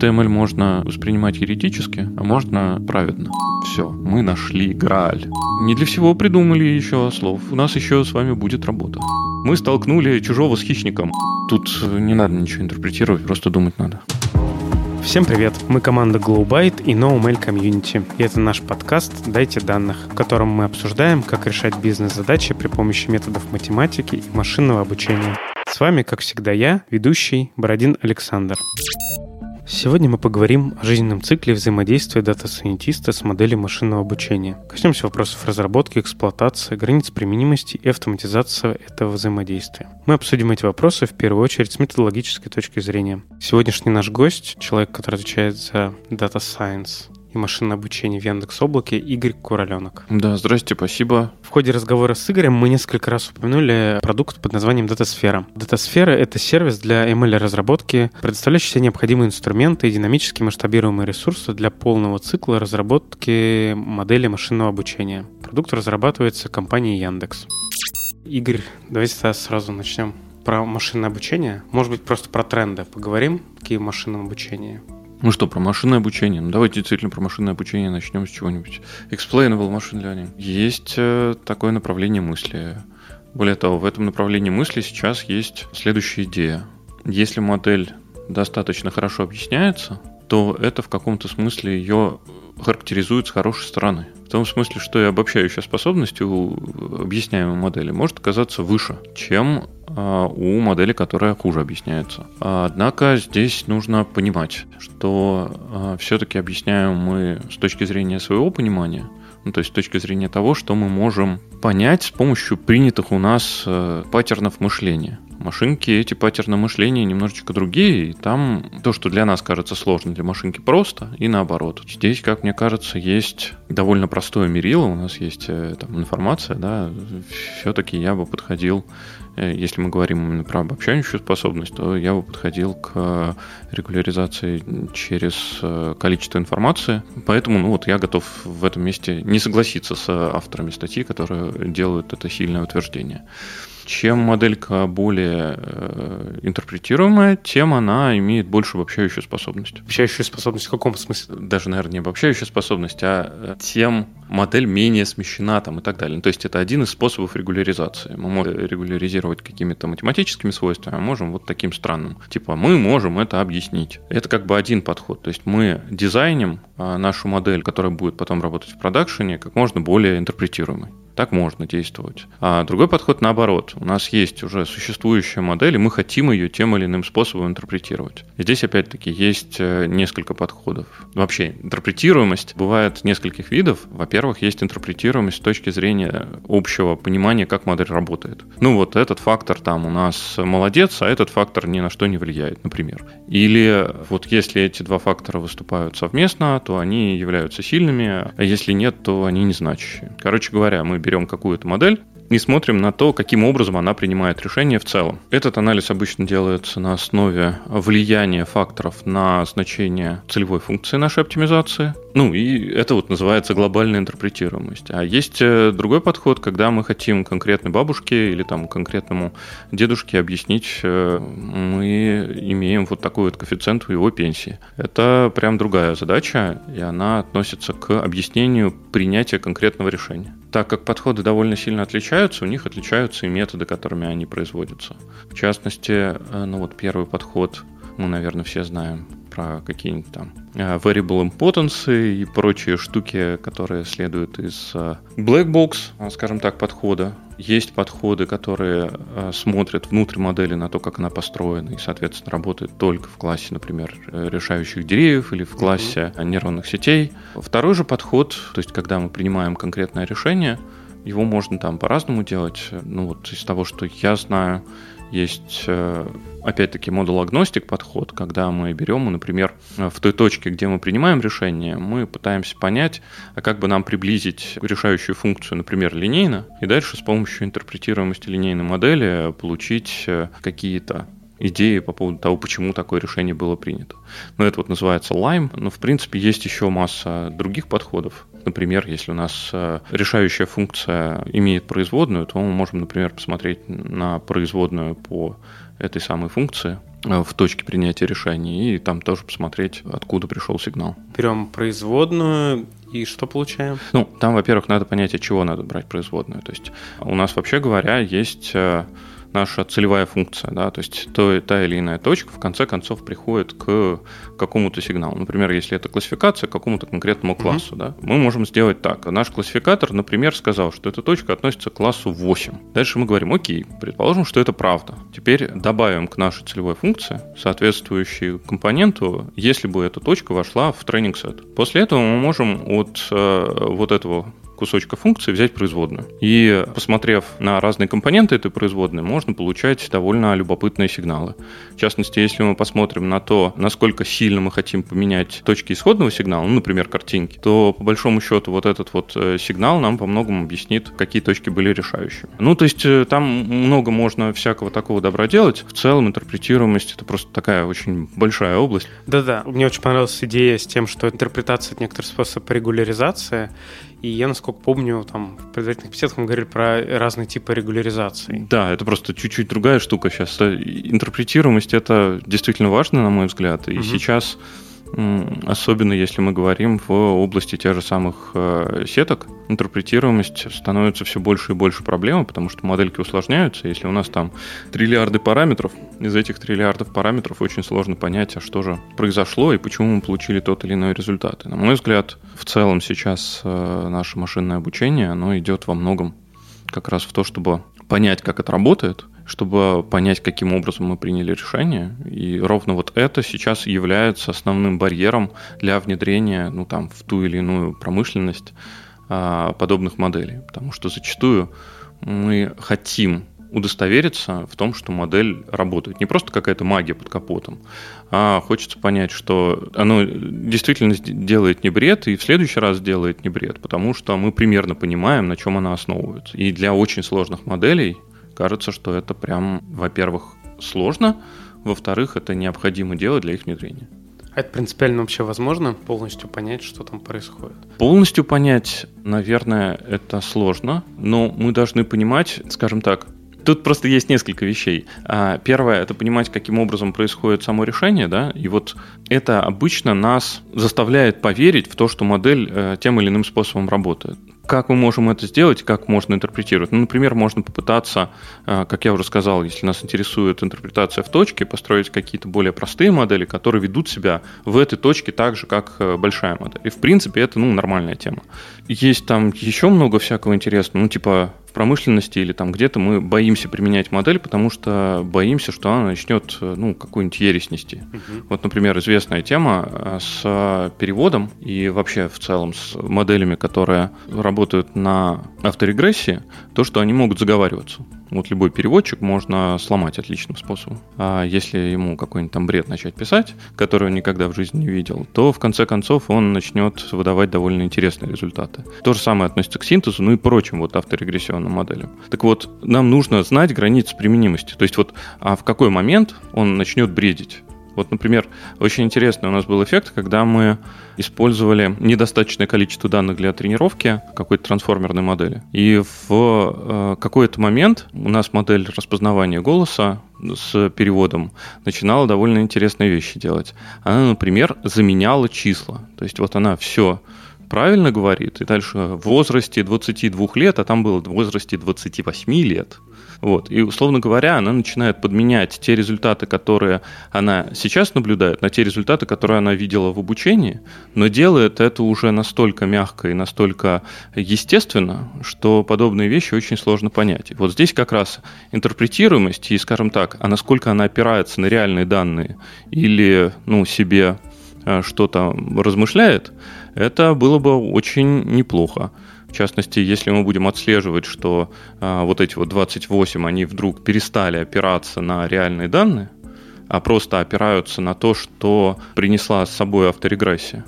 HTML можно воспринимать юридически, а можно праведно. Все, мы нашли Грааль. Не для всего придумали еще слов. У нас еще с вами будет работа. Мы столкнули чужого с хищником. Тут не надо ничего интерпретировать, просто думать надо. Всем привет! Мы команда GlowByte и NoMail Community. И это наш подкаст «Дайте данных», в котором мы обсуждаем, как решать бизнес-задачи при помощи методов математики и машинного обучения. С вами, как всегда, я, ведущий Бородин Александр. Сегодня мы поговорим о жизненном цикле взаимодействия data scientist а с моделью машинного обучения. Коснемся вопросов разработки, эксплуатации, границ применимости и автоматизации этого взаимодействия. Мы обсудим эти вопросы в первую очередь с методологической точки зрения. Сегодняшний наш гость, человек, который отвечает за Data Science и машинное обучение в Яндекс Облаке Игорь Кураленок. Да, здрасте, спасибо. В ходе разговора с Игорем мы несколько раз упомянули продукт под названием Датасфера. Датасфера — это сервис для ML-разработки, предоставляющий все необходимые инструменты и динамически масштабируемые ресурсы для полного цикла разработки модели машинного обучения. Продукт разрабатывается компанией Яндекс. Игорь, давайте сразу начнем про машинное обучение. Может быть, просто про тренды поговорим, какие в машинном обучении. Ну что, про машинное обучение? Ну, давайте действительно про машинное обучение начнем с чего-нибудь. Explainable Machine Learning. Есть э, такое направление мысли. Более того, в этом направлении мысли сейчас есть следующая идея. Если модель достаточно хорошо объясняется, то это в каком-то смысле ее характеризует с хорошей стороны. В том смысле, что и обобщающая способность у объясняемой модели может оказаться выше, чем а, у модели, которая хуже объясняется. Однако здесь нужно понимать, что а, все-таки объясняем мы с точки зрения своего понимания, ну, то есть с точки зрения того, что мы можем понять с помощью принятых у нас э, паттернов мышления машинки эти паттерны мышления немножечко другие, и там то, что для нас кажется сложно, для машинки просто, и наоборот. Здесь, как мне кажется, есть довольно простое мерило, у нас есть э, там, информация, да, все-таки я бы подходил э, если мы говорим именно про обобщающую способность, то я бы подходил к регуляризации через э, количество информации. Поэтому ну, вот я готов в этом месте не согласиться с авторами статьи, которые делают это сильное утверждение. Чем моделька более э, интерпретируемая, тем она имеет больше обобщающую способность. Обобщающую способность в каком смысле? Даже, наверное, не обобщающая способность, а э, тем модель менее смещена там и так далее. То есть это один из способов регуляризации. Мы можем регуляризировать какими-то математическими свойствами, а можем вот таким странным. Типа мы можем это объяснить. Это как бы один подход. То есть мы дизайним а, нашу модель, которая будет потом работать в продакшене, как можно более интерпретируемой. Так можно действовать. А другой подход наоборот. У нас есть уже существующая модель, и мы хотим ее тем или иным способом интерпретировать. Здесь опять-таки есть э, несколько подходов. Вообще, интерпретируемость бывает нескольких видов. Во-первых, есть интерпретируемость с точки зрения общего понимания, как модель работает. Ну вот этот фактор там у нас молодец, а этот фактор ни на что не влияет, например. Или вот если эти два фактора выступают совместно, то они являются сильными, а если нет, то они незначащие. Короче говоря, мы берем какую-то модель, и смотрим на то, каким образом она принимает решение в целом. Этот анализ обычно делается на основе влияния факторов на значение целевой функции нашей оптимизации. Ну, и это вот называется глобальная интерпретируемость. А есть э, другой подход, когда мы хотим конкретной бабушке или там конкретному дедушке объяснить, э, мы имеем вот такой вот коэффициент у его пенсии. Это прям другая задача, и она относится к объяснению принятия конкретного решения так как подходы довольно сильно отличаются, у них отличаются и методы, которыми они производятся. В частности, э, ну вот первый подход, мы, наверное, все знаем про какие-нибудь там э, variable importance и прочие штуки, которые следуют из э, black box, скажем так, подхода. Есть подходы, которые смотрят внутрь модели на то, как она построена, и, соответственно, работает только в классе, например, решающих деревьев или в классе нейронных сетей. Второй же подход, то есть когда мы принимаем конкретное решение, его можно там по-разному делать. Ну вот из того, что я знаю, есть э, опять-таки модул-агностик подход, когда мы берем, например, в той точке, где мы принимаем решение, мы пытаемся понять, а как бы нам приблизить решающую функцию, например, линейно, и дальше с помощью интерпретируемости линейной модели получить э, какие-то идеи по поводу того, почему такое решение было принято. Но это вот называется Lime, но в принципе есть еще масса других подходов. Например, если у нас э, решающая функция имеет производную, то мы можем, например, посмотреть на производную по этой самой функции э, в точке принятия решений и там тоже посмотреть, откуда пришел сигнал. Берем производную и что получаем? Ну, там, во-первых, надо понять, от чего надо брать производную. То есть у нас, вообще говоря, есть э, наша целевая функция, да, то есть то, та или иная точка в конце концов приходит к какому-то сигналу. Например, если это классификация к какому-то конкретному классу, mm-hmm. да, мы можем сделать так. Наш классификатор, например, сказал, что эта точка относится к классу 8. Дальше мы говорим, окей, предположим, что это правда. Теперь добавим к нашей целевой функции соответствующую компоненту, если бы эта точка вошла в тренинг сет. После этого мы можем от э, вот этого кусочка функции взять производную. И посмотрев на разные компоненты этой производной, можно получать довольно любопытные сигналы. В частности, если мы посмотрим на то, насколько сильно мы хотим поменять точки исходного сигнала, ну, например, картинки, то по большому счету вот этот вот э, сигнал нам по многому объяснит, какие точки были решающими. Ну, то есть э, там много можно всякого такого добра делать. В целом интерпретируемость — это просто такая очень большая область. Да-да, мне очень понравилась идея с тем, что интерпретация — это некоторый способ регуляризации, и я, насколько помню, там в предварительных беседах мы говорили про разные типы регуляризации. Да, это просто чуть-чуть другая штука сейчас. Интерпретируемость это действительно важно, на мой взгляд. И угу. сейчас Особенно если мы говорим в области тех же самых э, сеток, интерпретируемость становится все больше и больше проблемой, потому что модельки усложняются. Если у нас там триллиарды параметров, из этих триллиардов параметров очень сложно понять, а что же произошло и почему мы получили тот или иной результат. И, на мой взгляд, в целом сейчас э, наше машинное обучение, оно идет во многом как раз в то, чтобы понять, как это работает, чтобы понять, каким образом мы приняли решение. И ровно вот это сейчас является основным барьером для внедрения ну, там, в ту или иную промышленность а, подобных моделей. Потому что зачастую мы хотим удостовериться в том, что модель работает. Не просто какая-то магия под капотом, а хочется понять, что оно действительно делает не бред, и в следующий раз делает не бред, потому что мы примерно понимаем, на чем она основывается. И для очень сложных моделей кажется, что это прям, во-первых, сложно, во-вторых, это необходимо делать для их внедрения. А это принципиально вообще возможно полностью понять, что там происходит? Полностью понять, наверное, это сложно, но мы должны понимать, скажем так, Тут просто есть несколько вещей. А, первое – это понимать, каким образом происходит само решение, да, и вот это обычно нас заставляет поверить в то, что модель э, тем или иным способом работает. Как мы можем это сделать, как можно интерпретировать? Ну, например, можно попытаться, э, как я уже сказал, если нас интересует интерпретация в точке, построить какие-то более простые модели, которые ведут себя в этой точке так же, как э, большая модель. И, в принципе, это, ну, нормальная тема. Есть там еще много всякого интересного, ну, типа в промышленности или там где-то мы боимся применять модель, потому что боимся, что она начнет э, ну, какую-нибудь ересь нести. Uh-huh. Вот, например, известная тема с переводом и вообще в целом с моделями, которые работают на авторегрессии, то, что они могут заговариваться. Вот любой переводчик можно сломать отличным способом. А если ему какой-нибудь там бред начать писать, который он никогда в жизни не видел, то в конце концов он начнет выдавать довольно интересные результаты. То же самое относится к синтезу, ну и прочим вот авторегрессионным моделям. Так вот, нам нужно знать границы применимости. То есть вот а в какой момент он начнет бредить. Вот, например, очень интересный у нас был эффект, когда мы использовали недостаточное количество данных для тренировки какой-то трансформерной модели. И в э, какой-то момент у нас модель распознавания голоса с переводом начинала довольно интересные вещи делать. Она, например, заменяла числа. То есть вот она все правильно говорит, и дальше в возрасте 22 лет, а там было в возрасте 28 лет, вот. И, условно говоря, она начинает подменять те результаты, которые она сейчас наблюдает, на те результаты, которые она видела в обучении, но делает это уже настолько мягко и настолько естественно, что подобные вещи очень сложно понять. Вот здесь как раз интерпретируемость и, скажем так, а насколько она опирается на реальные данные или ну, себе э, что-то размышляет, это было бы очень неплохо. В частности, если мы будем отслеживать, что а, вот эти вот 28, они вдруг перестали опираться на реальные данные, а просто опираются на то, что принесла с собой авторегрессия,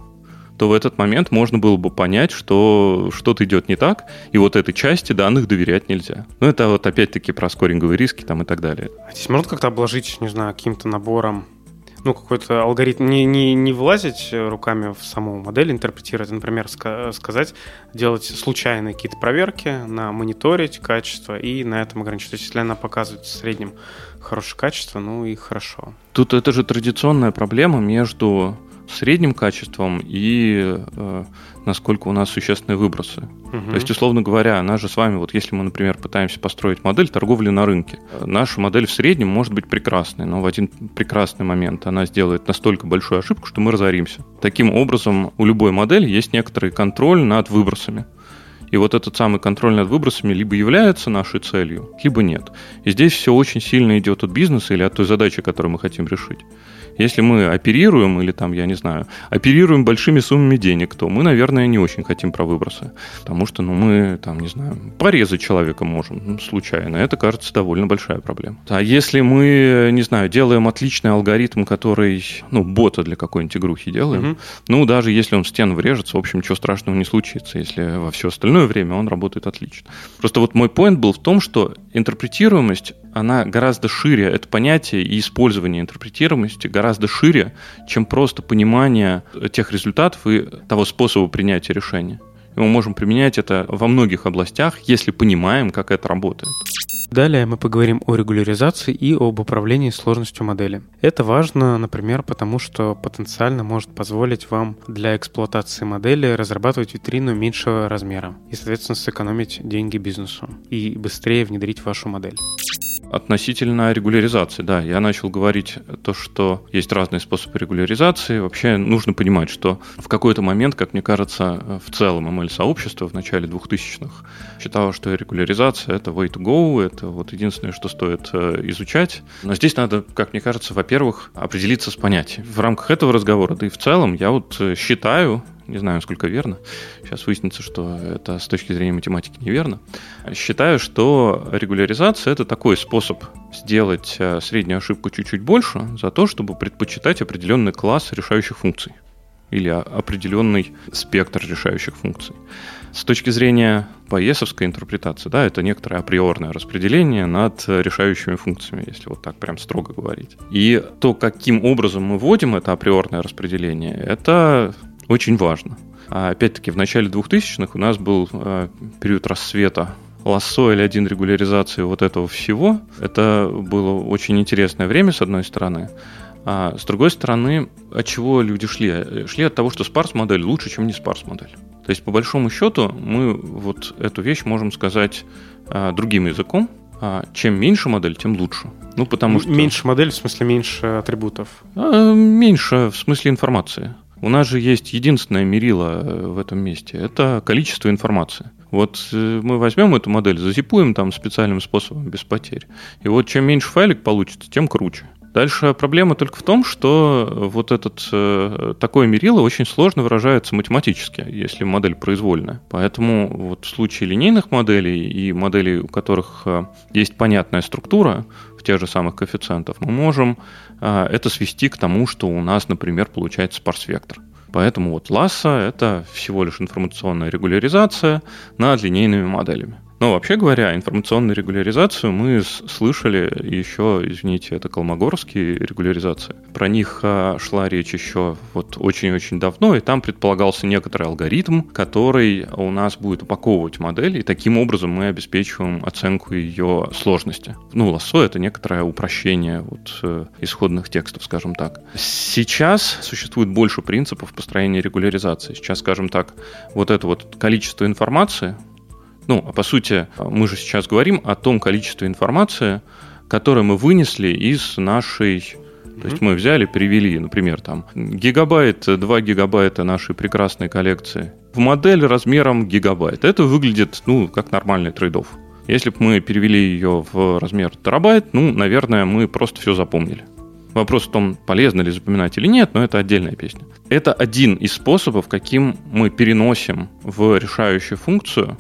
то в этот момент можно было бы понять, что что-то идет не так, и вот этой части данных доверять нельзя. Ну, это вот опять-таки про скоринговые риски там и так далее. А здесь можно как-то обложить, не знаю, каким-то набором ну, какой-то алгоритм, не, не, не влазить руками в саму модель, интерпретировать, а, например, ска- сказать, делать случайные какие-то проверки, на мониторить качество и на этом ограничить. То есть, если она показывает в среднем хорошее качество, ну и хорошо. Тут это же традиционная проблема между средним качеством и э, насколько у нас существенные выбросы. Угу. То есть, условно говоря, она же с вами, вот если мы, например, пытаемся построить модель торговли на рынке, наша модель в среднем может быть прекрасной, но в один прекрасный момент она сделает настолько большую ошибку, что мы разоримся. Таким образом, у любой модели есть некоторый контроль над выбросами. И вот этот самый контроль над выбросами либо является нашей целью, либо нет. И здесь все очень сильно идет от бизнеса или от той задачи, которую мы хотим решить. Если мы оперируем или там, я не знаю, оперируем большими суммами денег, то мы, наверное, не очень хотим про выбросы. Потому что, ну, мы, там, не знаю, порезать человека можем ну, случайно. Это, кажется, довольно большая проблема. А если мы, не знаю, делаем отличный алгоритм, который, ну, бота для какой-нибудь игрухи делаем, угу. ну, даже если он в стену врежется, в общем, ничего страшного не случится, если во все остальное время он работает отлично. Просто вот мой поинт был в том, что интерпретируемость, она гораздо шире, это понятие и использование интерпретируемости гораздо шире, чем просто понимание тех результатов и того способа принятия решения. И мы можем применять это во многих областях, если понимаем, как это работает. Далее мы поговорим о регуляризации и об управлении сложностью модели. Это важно, например, потому что потенциально может позволить вам для эксплуатации модели разрабатывать витрину меньшего размера и, соответственно, сэкономить деньги бизнесу и быстрее внедрить вашу модель. Относительно регуляризации, да, я начал говорить то, что есть разные способы регуляризации. Вообще нужно понимать, что в какой-то момент, как мне кажется, в целом ML-сообщество в начале 2000-х считало, что регуляризация — это way to go, это вот единственное, что стоит э, изучать. Но здесь надо, как мне кажется, во-первых, определиться с понятием. В рамках этого разговора, да и в целом, я вот э, считаю, не знаю, сколько верно. Сейчас выяснится, что это с точки зрения математики неверно. Считаю, что регуляризация — это такой способ сделать э, среднюю ошибку чуть-чуть больше за то, чтобы предпочитать определенный класс решающих функций или определенный спектр решающих функций. С точки зрения поесовской интерпретации, да, это некоторое априорное распределение над решающими функциями, если вот так прям строго говорить. И то, каким образом мы вводим это априорное распределение, это очень важно. А опять-таки, в начале 2000-х у нас был э, период рассвета лассо или один регуляризации вот этого всего. Это было очень интересное время, с одной стороны. А с другой стороны, от чего люди шли? Шли от того, что спарс-модель лучше, чем не спарс-модель. То есть, по большому счету, мы вот эту вещь можем сказать а, другим языком. А, чем меньше модель, тем лучше. Ну, потому что... Меньше модель, в смысле меньше атрибутов? А, меньше, в смысле информации. У нас же есть единственное мерило э, в этом месте – это количество информации. Вот э, мы возьмем эту модель, зазипуем там специальным способом без потерь. И вот чем меньше файлик получится, тем круче. Дальше проблема только в том, что вот этот э, такое мерило очень сложно выражается математически, если модель произвольная. Поэтому вот в случае линейных моделей и моделей, у которых э, есть понятная структура в тех же самых коэффициентов, мы можем а, это свести к тому, что у нас, например, получается спарс-вектор. Поэтому вот ласса – это всего лишь информационная регуляризация над линейными моделями. Но вообще говоря, информационную регуляризацию мы слышали еще, извините, это колмогорские регуляризации. Про них а, шла речь еще вот очень-очень давно, и там предполагался некоторый алгоритм, который у нас будет упаковывать модель, и таким образом мы обеспечиваем оценку ее сложности. Ну, лассо — это некоторое упрощение вот, э, исходных текстов, скажем так. Сейчас существует больше принципов построения регуляризации. Сейчас, скажем так, вот это вот количество информации, ну, а по сути, мы же сейчас говорим о том количестве информации, которое мы вынесли из нашей то есть мы взяли, перевели, например, там гигабайт, 2 гигабайта нашей прекрасной коллекции в модель размером гигабайт. Это выглядит, ну, как нормальный трейдов. Если бы мы перевели ее в размер терабайт, ну, наверное, мы просто все запомнили. Вопрос в том, полезно ли запоминать или нет, но это отдельная песня. Это один из способов, каким мы переносим в решающую функцию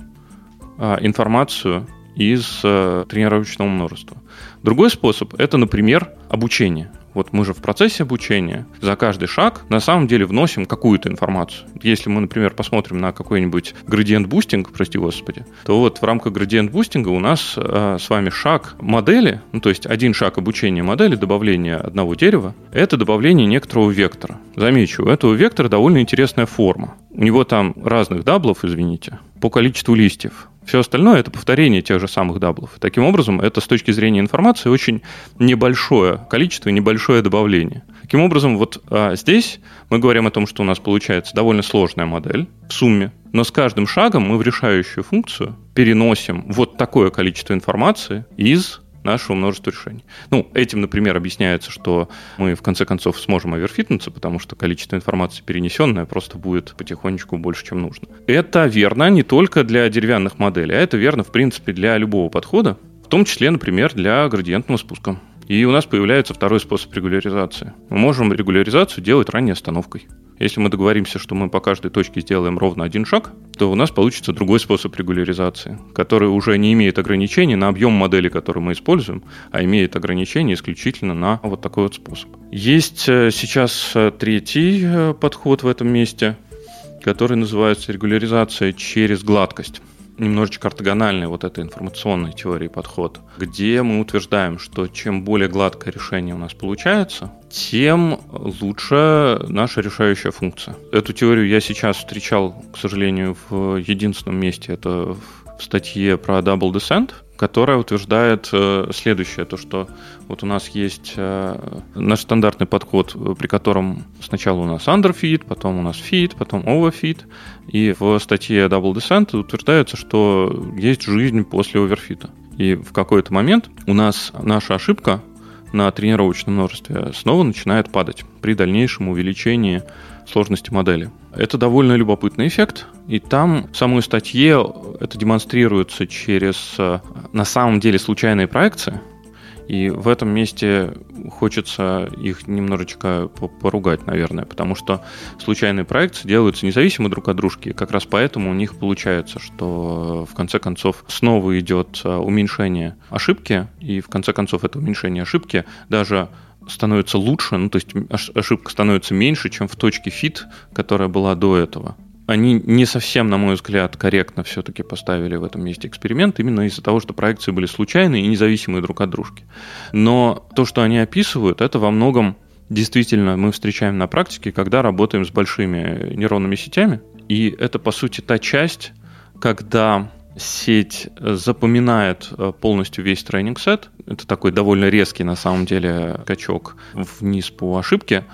информацию из э, тренировочного множества. Другой способ – это, например, обучение. Вот мы же в процессе обучения за каждый шаг на самом деле вносим какую-то информацию. Если мы, например, посмотрим на какой-нибудь gradient boosting, прости господи, то вот в рамках gradient boosting а у нас э, с вами шаг модели, ну то есть один шаг обучения модели, добавления одного дерева, это добавление некоторого вектора. Замечу, у этого вектора довольно интересная форма. У него там разных double ов, извините, по количеству листьев. Все остальное это повторение тех же самых double ов. Таким образом, это с точки зрения информации очень небольшое количество и небольшое добавление. Таким образом, вот а, здесь мы говорим о том, что у нас получается довольно сложная модель в сумме, но с каждым шагом мы в решающую функцию переносим вот такое количество информации из нашего множества решений. Ну, этим, например, объясняется, что мы в конце концов сможем оверфитнуться, потому что количество информации перенесенное просто будет потихонечку больше, чем нужно. Это верно не только для деревянных моделей, а это верно, в принципе, для любого подхода, в том числе, например, для градиентного спуска. И у нас появляется второй способ регуляризации. Мы можем регуляризацию делать ранней остановкой. Если мы договоримся, что мы по каждой точке сделаем ровно один шаг, то у нас получится другой способ регуляризации, который уже не имеет ограничений на объем модели, которую мы используем, а имеет ограничения исключительно на вот такой вот способ. Есть э, сейчас э, третий э, подход в этом месте, который называется регуляризация через гладкость немножечко ортогональный вот этой информационной теории подход, где мы утверждаем, что чем более гладкое решение у нас получается, тем лучше наша решающая функция. Эту теорию я сейчас встречал, к сожалению, в единственном месте, это в статье про Double Descent, которая утверждает э, следующее, то что вот у нас есть э, наш стандартный подход, при котором сначала у нас underfeed, потом у нас feed, потом overfeed, и в статье Double Descent утверждается, что есть жизнь после оверфита. И в какой-то момент у нас наша ошибка на тренировочном множестве снова начинает падать при дальнейшем увеличении сложности модели. Это довольно любопытный эффект, и там в самой статье это демонстрируется через э, на самом деле случайные проекции, и в этом месте хочется их немножечко поругать, наверное, потому что случайные проекции делаются независимо друг от дружки. Как раз поэтому у них получается, что в конце концов снова идет э, уменьшение ошибки, и в конце концов это уменьшение ошибки даже становится лучше, ну то есть ошибка становится меньше, чем в точке фит, которая была до этого. Они не совсем, на мой взгляд, корректно все-таки поставили в этом месте эксперимент, именно из-за того, что проекции были случайные и независимые друг от дружки. Но то, что они описывают, это во многом действительно мы встречаем на практике, когда работаем с большими нейронными сетями. И это, по сути, та часть, когда сеть запоминает э, полностью весь тренинг-сет. Это такой довольно резкий, на самом деле, качок вниз по ошибке.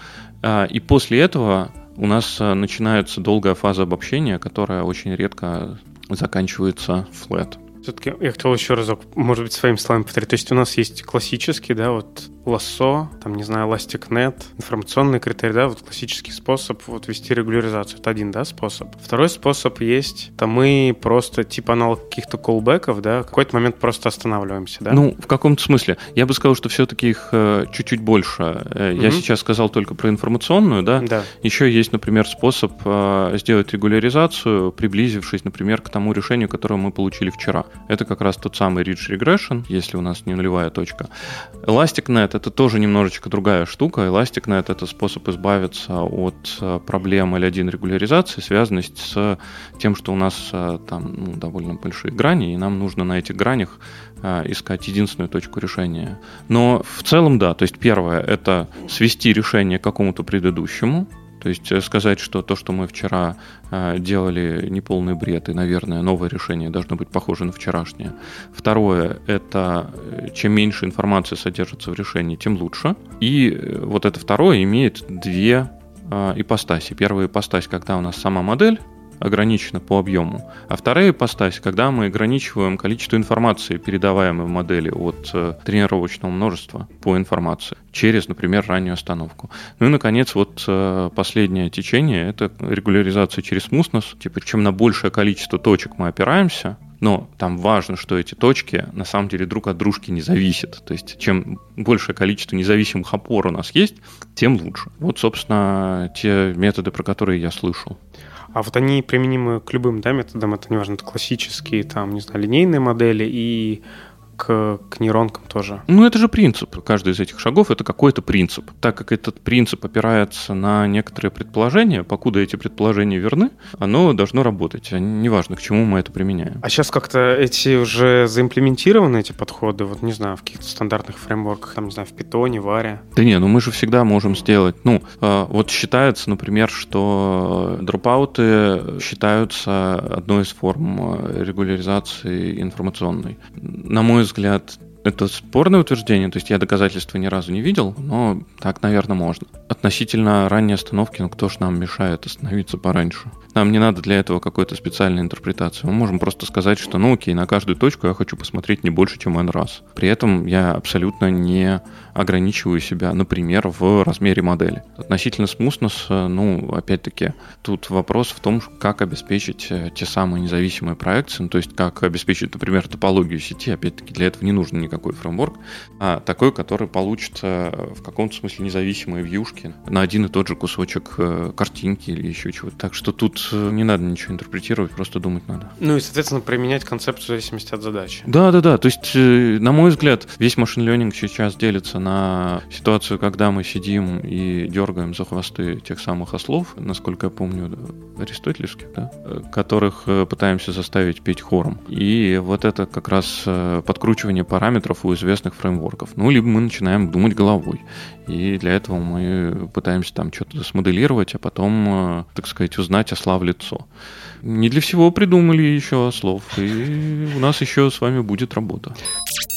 А, и после этого у нас э, начинается долгая фаза обобщения, которая очень редко заканчивается flat. Все-таки я хотел еще разок, может быть, своими словами повторить. То есть у нас есть классический, да, вот лассо, там, не знаю, ElasticNet, информационный критерий, да, вот классический способ вот вести регуляризацию. Это один, да, способ. Второй способ есть, это мы просто типа аналог каких-то колбеков, да, в какой-то момент просто останавливаемся, да? Ну, в каком-то смысле. Я бы сказал, что все-таки их э, чуть-чуть больше. Mm-hmm. Я сейчас сказал только про информационную, да? Да. Еще есть, например, способ э, сделать регуляризацию, приблизившись, например, к тому решению, которое мы получили вчера. Это как раз тот самый Ridge Regression, если у нас не нулевая точка. ElasticNet — это тоже немножечко другая штука. ElasticNet — это способ избавиться от э, проблем L1 регуляризации, связанной с тем, что у нас э, там ну, довольно большие грани, и нам нужно на этих гранях э, искать единственную точку решения. Но в целом, да, то есть первое — это свести решение к какому-то предыдущему, то есть э, сказать, что то, что мы вчера э, делали, неполный бред, и, наверное, новое решение должно быть похоже на вчерашнее. Второе – это э, чем меньше информации содержится в решении, тем лучше. И вот это второе имеет две ипостаси. Первая ипостась, когда у нас сама модель, ограничена по объему. А вторая ипостась, когда мы ограничиваем количество информации, передаваемой в модели от э, тренировочного множества по информации через, например, раннюю остановку. Ну и, наконец, вот э, последнее течение – это регуляризация через смуснес. Типа, чем на большее количество точек мы опираемся, но там важно, что эти точки на самом деле друг от дружки не зависят. То есть чем большее количество независимых опор у нас есть, тем лучше. Вот, собственно, те методы, про которые я слышал. А вот они применимы к любым да, методам, это неважно, это классические, там, не знаю, линейные модели и к, к нейронкам тоже. Ну, это же принцип. Каждый из этих шагов — это какой-то принцип. Так как этот принцип опирается на некоторые предположения, покуда эти предположения верны, оно должно работать. А неважно, к чему мы это применяем. А сейчас как-то эти уже заимплементированы, эти подходы, вот, не знаю, в каких-то стандартных фреймворках, там, не знаю, в питоне, варе? Да не, ну мы же всегда можем сделать. Ну, а, вот считается, например, что дропауты считаются одной из форм регуляризации информационной. На мой взгляд, это спорное утверждение, то есть я доказательства ни разу не видел, но так, наверное, можно. Относительно ранней остановки, ну кто ж нам мешает остановиться пораньше? Нам не надо для этого какой-то специальной интерпретации. Мы можем просто сказать, что ну окей, на каждую точку я хочу посмотреть не больше, чем n раз. При этом я абсолютно не ограничиваю себя, например, в размере модели. Относительно смуснес, ну, опять-таки, тут вопрос в том, как обеспечить э, те самые независимые проекции, ну, то есть как обеспечить, например, топологию сети. Опять-таки, для этого не нужен никакой фреймворк, а такой, который получится в каком-то смысле независимые вьюшки на один и тот же кусочек э, картинки или еще чего-то. Так что тут э, не надо ничего интерпретировать, просто думать надо. Ну и, соответственно, применять концепцию в зависимости от задачи. Да, да, да. То есть, на мой взгляд, весь машин ленинг сейчас делится на на ситуацию, когда мы сидим и дергаем за хвосты тех самых ослов, насколько я помню, аристотелевских, да, которых э, пытаемся заставить петь хором. И вот это как раз э, подкручивание параметров у известных фреймворков. Ну, либо мы начинаем думать головой. И для этого мы пытаемся там что-то смоделировать, а потом, э, так сказать, узнать осла в лицо. Не для всего придумали еще ослов, и у нас еще с вами будет работа.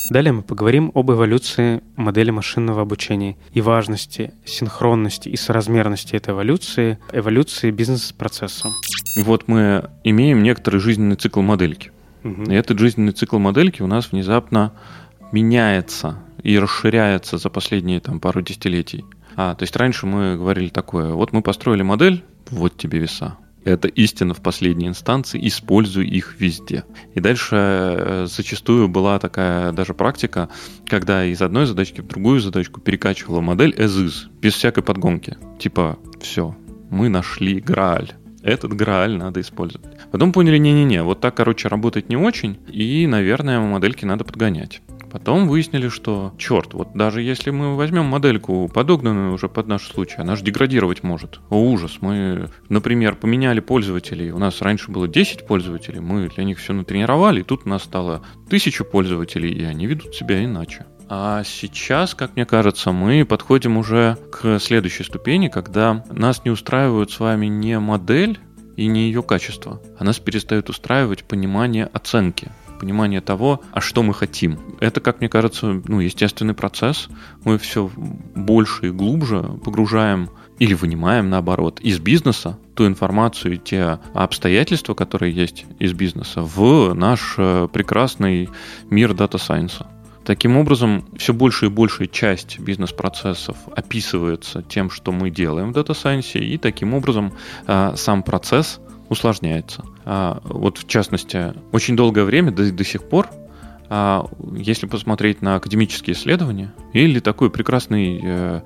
Далее мы поговорим об эволюции модели машинного обучения и важности синхронности и соразмерности этой эволюции, эволюции бизнес-процесса. Вот мы имеем некоторый жизненный цикл модельки. Угу. И этот жизненный цикл модельки у нас внезапно меняется и расширяется за последние там, пару десятилетий. А, то есть раньше мы говорили такое, вот мы построили модель, вот тебе веса, это истина в последней инстанции, используй их везде. И дальше э, зачастую была такая даже практика, когда из одной задачки в другую задачку перекачивала модель as is, без всякой подгонки. Типа, все, мы нашли Грааль. Этот Грааль надо использовать. Потом поняли, не-не-не, вот так, короче, работать не очень, и, наверное, модельки надо подгонять. Потом выяснили, что, черт, вот даже если мы возьмем модельку, подогнанную уже под наш случай, она же деградировать может. О, ужас. Мы, например, поменяли пользователей. У нас раньше было 10 пользователей, мы для них все натренировали, и тут у нас стало 1000 пользователей, и они ведут себя иначе. А сейчас, как мне кажется, мы подходим уже к следующей ступени, когда нас не устраивает с вами не модель и не ее качество, а нас перестает устраивать понимание оценки понимание того, а что мы хотим. Это, как мне кажется, ну, естественный процесс. Мы все больше и глубже погружаем или вынимаем, наоборот, из бизнеса ту информацию и те обстоятельства, которые есть из бизнеса, в наш э, прекрасный мир data science а. Таким образом, все больше и большая часть бизнес-процессов описывается тем, что мы делаем в Science, и таким образом э, сам процесс усложняется. А, вот в частности, очень долгое время, до, до сих пор, а, если посмотреть на академические исследования, или такой прекрасный э,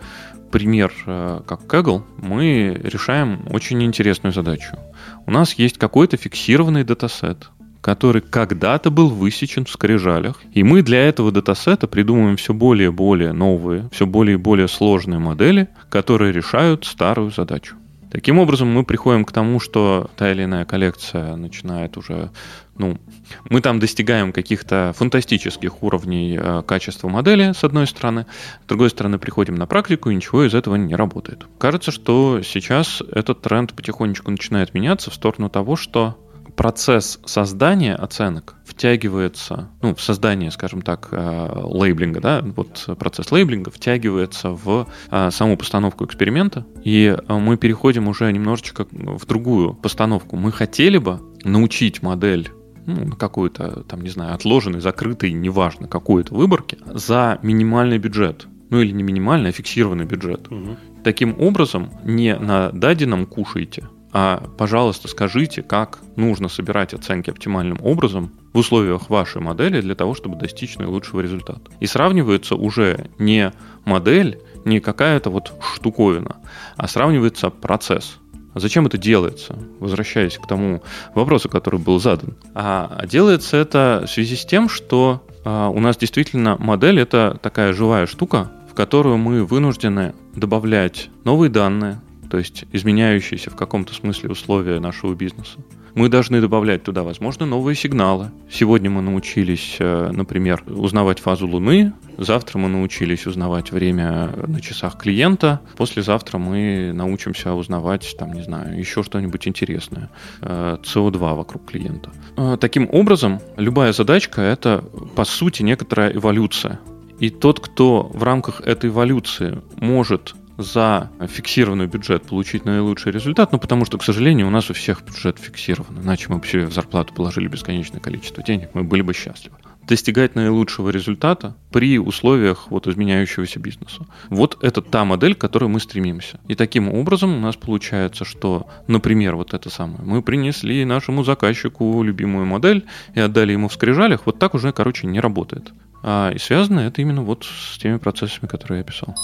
пример, э, как Kaggle, мы решаем очень интересную задачу. У нас есть какой-то фиксированный датасет, который когда-то был высечен в скрижалях. И мы для этого датасета придумываем все более и более новые, все более и более сложные модели, которые решают старую задачу. Таким образом, мы приходим к тому, что та или иная коллекция начинает уже, ну, мы там достигаем каких-то фантастических уровней э, качества модели, с одной стороны, с другой стороны, приходим на практику, и ничего из этого не работает. Кажется, что сейчас этот тренд потихонечку начинает меняться в сторону того, что процесс создания оценок втягивается, ну, в создание, скажем так, э, лейблинга, да, вот процесс лейблинга втягивается в э, саму постановку эксперимента, и э, мы переходим уже немножечко в другую постановку. Мы хотели бы научить модель ну, какой-то, там, не знаю, отложенный, закрытый, неважно, какой-то выборке за минимальный бюджет. Ну или не минимальный, а фиксированный бюджет. Угу. Таким образом, не на даденом кушайте, а, пожалуйста, скажите, как нужно собирать оценки оптимальным образом в условиях вашей модели для того, чтобы достичь наилучшего результата. И сравнивается уже не модель, не какая-то вот штуковина, а сравнивается процесс. А зачем это делается? Возвращаясь к тому вопросу, который был задан. А делается это в связи с тем, что а, у нас действительно модель это такая живая штука, в которую мы вынуждены добавлять новые данные, то есть изменяющиеся в каком-то смысле условия нашего бизнеса. Мы должны добавлять туда, возможно, новые сигналы. Сегодня мы научились, э, например, узнавать фазу Луны, завтра мы научились узнавать время на часах клиента, послезавтра мы научимся узнавать, там, не знаю, еще что-нибудь интересное, CO2 э, вокруг клиента. Э, таким образом, любая задачка — это, по сути, некоторая эволюция. И тот, кто в рамках этой эволюции может за фиксированный бюджет получить наилучший результат, ну потому что, к сожалению, у нас у всех бюджет фиксирован, иначе мы бы себе в зарплату положили бесконечное количество денег, мы были бы счастливы. Достигать наилучшего результата при условиях вот изменяющегося бизнеса. Вот это та модель, к которой мы стремимся. И таким образом у нас получается, что, например, вот это самое, мы принесли нашему заказчику любимую модель и отдали ему в скрижалях, вот так уже, короче, не работает. А, и связано это именно вот с теми процессами, которые я описал.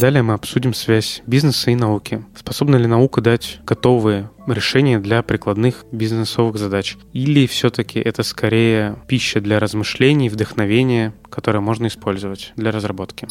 Далее мы обсудим связь бизнеса и науки. Способна ли наука дать готовые решения для прикладных бизнесовых задач? Или все-таки это скорее пища для размышлений, вдохновения, которое можно использовать для разработки?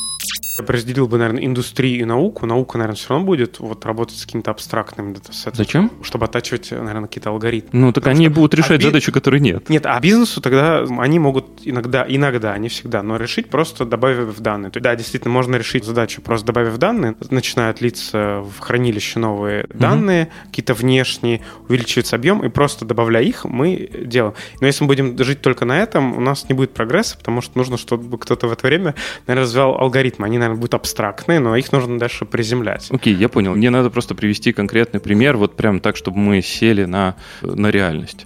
Я бы разделил бы, наверное, индустрию и науку. Наука, наверное, все равно будет вот работать с каким-то абстрактным датасетом. Зачем? Чтобы оттачивать, наверное, какие-то алгоритмы. Ну, так Потому они что... будут решать а задачи, которые нет. Нет, а бизнесу тогда они могут иногда, иногда, не всегда, но решить просто добавив данные. То есть, да, действительно, можно решить задачу просто добавив данные. Начинают литься в хранилище новые угу. данные, какие-то внешние, увеличивается объем, и просто добавляя их, мы делаем. Но если мы будем жить только на этом, у нас не будет прогресса, потому что нужно, чтобы кто-то в это время, наверное, развивал алгоритмы. Они, наверное, наверное, будут абстрактные, но их нужно дальше приземлять. Окей, okay, я понял. Мне надо просто привести конкретный пример, вот прям так, чтобы мы сели на, на реальность.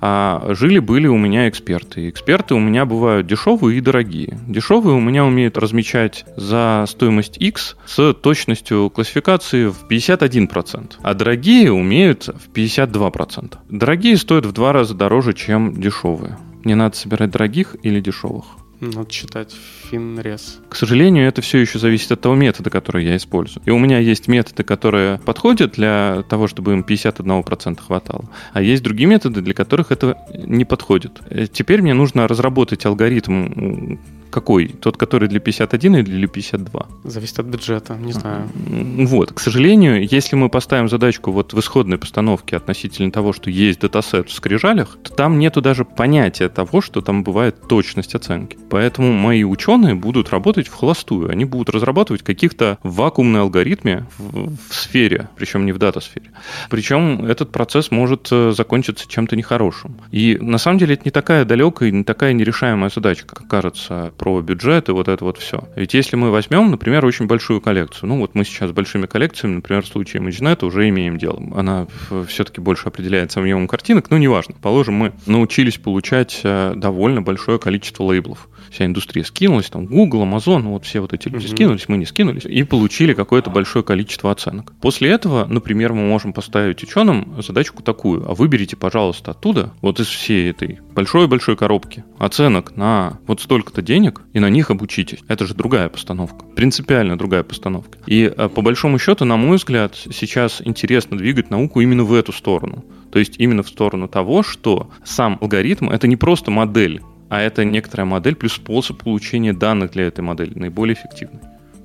А жили-были у меня эксперты. Эксперты у меня бывают дешевые и дорогие. Дешевые у меня умеют размечать за стоимость X с точностью классификации в 51%, а дорогие умеют в 52%. Дорогие стоят в два раза дороже, чем дешевые. Мне надо собирать дорогих или дешевых. Надо читать финрез. К сожалению, это все еще зависит от того метода, который я использую. И у меня есть методы, которые подходят для того, чтобы им 51% хватало. А есть другие методы, для которых это не подходит. Э, теперь мне нужно разработать алгоритм какой? Тот, который для 51 или для 52? Зависит от бюджета, не знаю. Вот, к сожалению, если мы поставим задачку вот в исходной постановке относительно того, что есть датасет в скрижалях, то там нету даже понятия того, что там бывает точность оценки. Поэтому мои ученые будут работать в холостую. Они будут разрабатывать каких-то вакуумные алгоритмы в, в сфере, причем не в дата-сфере. Причем этот процесс может э, закончиться чем-то нехорошим. И на самом деле это не такая далекая, не такая нерешаемая задача, как кажется про бюджет и вот это вот все. Ведь если мы возьмем, например, очень большую коллекцию, ну вот мы сейчас с большими коллекциями, например, в случае ImageNet уже имеем дело. Она все-таки больше определяется объемом картинок, но неважно. Положим, мы научились получать э, довольно большое количество лейблов вся индустрия скинулась, там Google, Amazon, вот все вот эти люди mm-hmm. скинулись, мы не скинулись, и получили какое-то большое количество оценок. После этого, например, мы можем поставить ученым задачку такую, а выберите, пожалуйста, оттуда, вот из всей этой большой-большой коробки, оценок на вот столько-то денег, и на них обучитесь. Это же другая постановка, принципиально другая постановка. И э, по большому счету, на мой взгляд, сейчас интересно двигать науку именно в эту сторону. То есть именно в сторону того, что сам алгоритм — это не просто модель, а это некоторая модель плюс способ получения данных для этой модели, наиболее эффективный.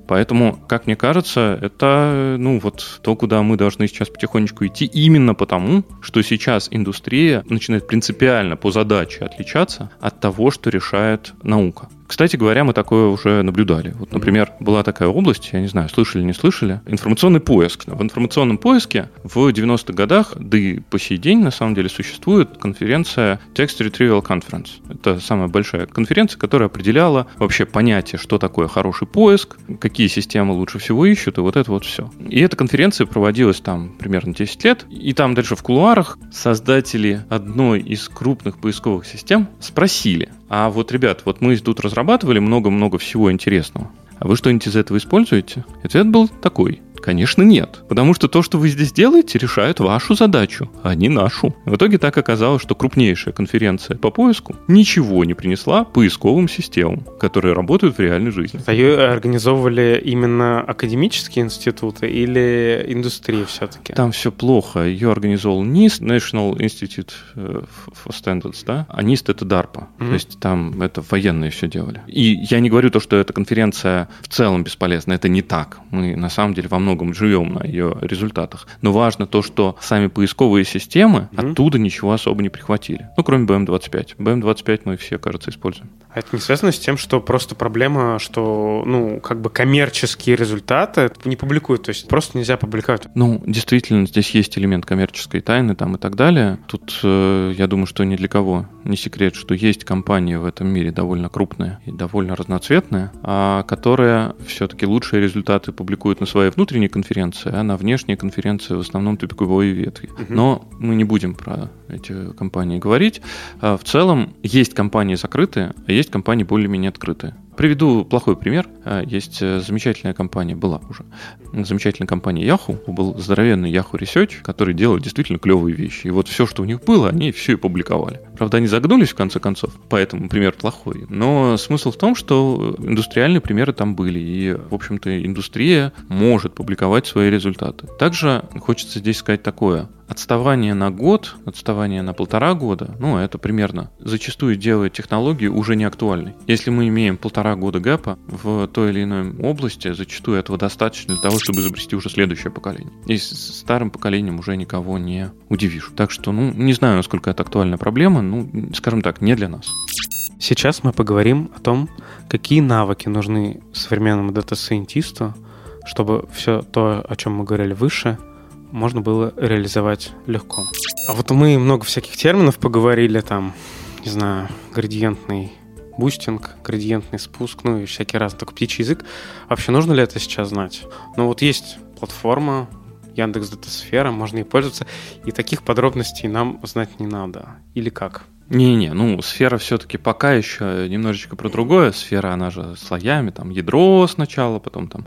Поэтому, как мне кажется, это ну вот то, куда мы должны сейчас потихонечку идти, именно потому, что сейчас индустрия начинает принципиально по задаче отличаться от того, что решает наука. Кстати говоря, мы такое уже наблюдали. Вот, например, была такая область, я не знаю, слышали, не слышали, информационный поиск. В информационном поиске в 90-х годах, да и по сей день, на самом деле, существует конференция Text Retrieval Conference. Это самая большая конференция, которая определяла вообще понятие, что такое хороший поиск, какие системы лучше всего ищут, и вот это вот все. И эта конференция проводилась там примерно 10 лет, и там дальше в кулуарах создатели одной из крупных поисковых систем спросили, а вот, ребят, вот мы тут разрабатывали много-много всего интересного. А вы что-нибудь из этого используете? Ответ был такой. Конечно, нет. Потому что то, что вы здесь делаете, решает вашу задачу, а не нашу. В итоге так оказалось, что крупнейшая конференция по поиску ничего не принесла поисковым системам, которые работают в реальной жизни. А ее организовывали именно академические институты или индустрия все-таки? Там все плохо. Ее организовал NIST, National Institute э, for Standards, да? А NIST это DARPA. Mm-hmm. То есть там это военные все делали. И я не говорю то, что эта конференция в целом бесполезна. Это не так. Мы на самом деле во многом живем на ее результатах. Но важно то, что сами поисковые системы mm-hmm. оттуда ничего особо не прихватили. Ну, кроме BM25. BM25 мы все, кажется, используем. А это не связано с тем, что просто проблема, что, ну, как бы коммерческие результаты не публикуют, то есть просто нельзя публиковать? Ну, действительно, здесь есть элемент коммерческой тайны там и так далее. Тут, э, я думаю, что ни для кого не секрет, что есть компании в этом мире довольно крупные и довольно разноцветные, а которые все-таки лучшие результаты публикуют на своей внутренней конференции, а на внешней конференции в основном тупиковой ветви. Угу. Но мы не будем про эти компании говорить. А в целом есть компании закрытые, а есть компании более-менее открытые. Приведу плохой пример. А, есть э, замечательная компания, была уже, замечательная компания Yahoo. Был здоровенный Yahoo Research, который делал действительно клевые вещи. И вот все, что у них было, они все и публиковали. Правда, они загнулись в конце концов, поэтому пример плохой. Но смысл в том, что индустриальные примеры там были. И, в общем-то, индустрия может публиковать свои результаты. Также хочется здесь сказать такое. Отставание на год, отставание на полтора года, ну, это примерно, зачастую делает технологию уже не актуальной. Если мы имеем полтора года гэпа в той или иной области, зачастую этого достаточно для того, чтобы изобрести уже следующее поколение. И с старым поколением уже никого не удивишь. Так что, ну, не знаю, насколько это актуальная проблема, ну, скажем так, не для нас. Сейчас мы поговорим о том, какие навыки нужны современному data scientist у, чтобы все то, о чем мы говорили выше, можно было реализовать легко. А вот мы много всяких терминов поговорили, там, не знаю, градиентный boosting, градиентный спуск, ну и всякий раз такой птичий язык. Вообще нужно ли это сейчас знать? Ну вот есть платформа, Яндекс Датасфера, можно ей пользоваться, и таких подробностей нам знать не надо. Или как? Не-не, ну, сфера все-таки пока еще немножечко про другое. Сфера, она же слоями, там, ядро сначала, потом там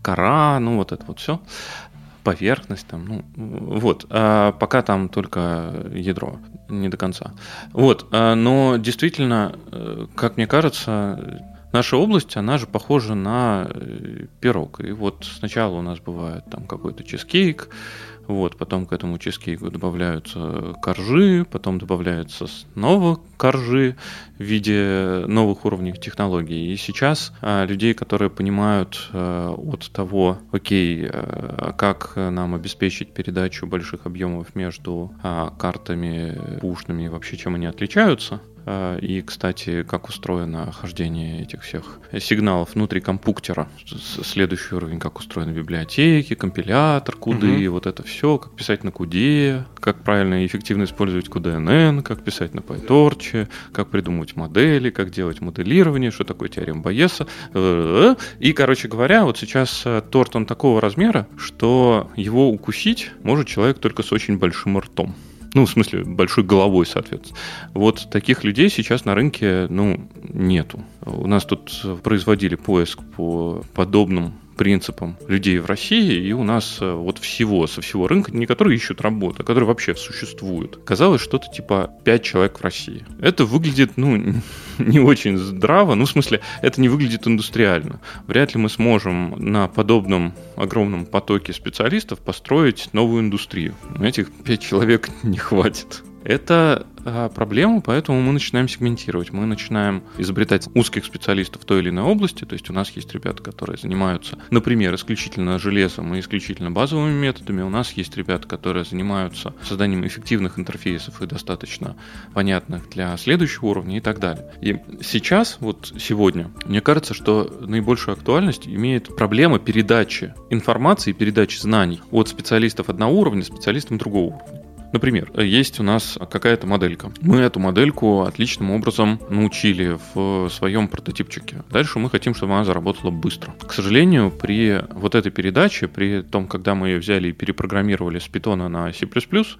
кора, ну, вот это вот все поверхность там, ну, вот, а пока там только ядро, не до конца. Вот, а, но действительно, э, как мне кажется, наша область, она же похожа на э, пирог. И вот сначала у нас бывает там какой-то чизкейк, вот, потом к этому чизкейку добавляются коржи, потом добавляются снова коржи в виде новых уровней технологий. И сейчас а, людей, которые понимают а, от того, окей, а, как нам обеспечить передачу больших объемов между а, картами пушными и вообще чем они отличаются, и, кстати, как устроено хождение этих всех сигналов внутри компуктера. Следующий уровень, как устроены библиотеки, компилятор, куды, угу. вот это все, как писать на куде, как правильно и эффективно использовать QDNN, как писать на PyTorch, как придумывать модели, как делать моделирование, что такое теорема Байеса. И, короче говоря, вот сейчас э, торт он такого размера, что его укусить может человек только с очень большим ртом. Ну, в смысле, большой головой, соответственно. Вот таких людей сейчас на рынке, ну, нету. У нас тут производили поиск по подобным принципам людей в России, и у нас э, вот всего, со всего рынка, не которые ищут работу, а которые вообще существуют. Казалось, что-то типа 5 человек в России. Это выглядит, ну, не очень здраво, ну, в смысле, это не выглядит индустриально. Вряд ли мы сможем на подобном огромном потоке специалистов построить новую индустрию. Этих 5 человек не хватит. Это а, проблема, поэтому мы начинаем сегментировать. Мы начинаем изобретать узких специалистов в той или иной области. То есть у нас есть ребята, которые занимаются, например, исключительно железом и исключительно базовыми методами. У нас есть ребята, которые занимаются созданием эффективных интерфейсов и достаточно понятных для следующего уровня и так далее. И сейчас, вот сегодня, мне кажется, что наибольшую актуальность имеет проблема передачи информации, передачи знаний от специалистов одного уровня специалистам другого уровня. Например, есть у нас какая-то моделька. Мы эту модельку отличным образом научили в своем прототипчике. Дальше мы хотим, чтобы она заработала быстро. К сожалению, при вот этой передаче, при том, когда мы ее взяли и перепрограммировали с Python на C++,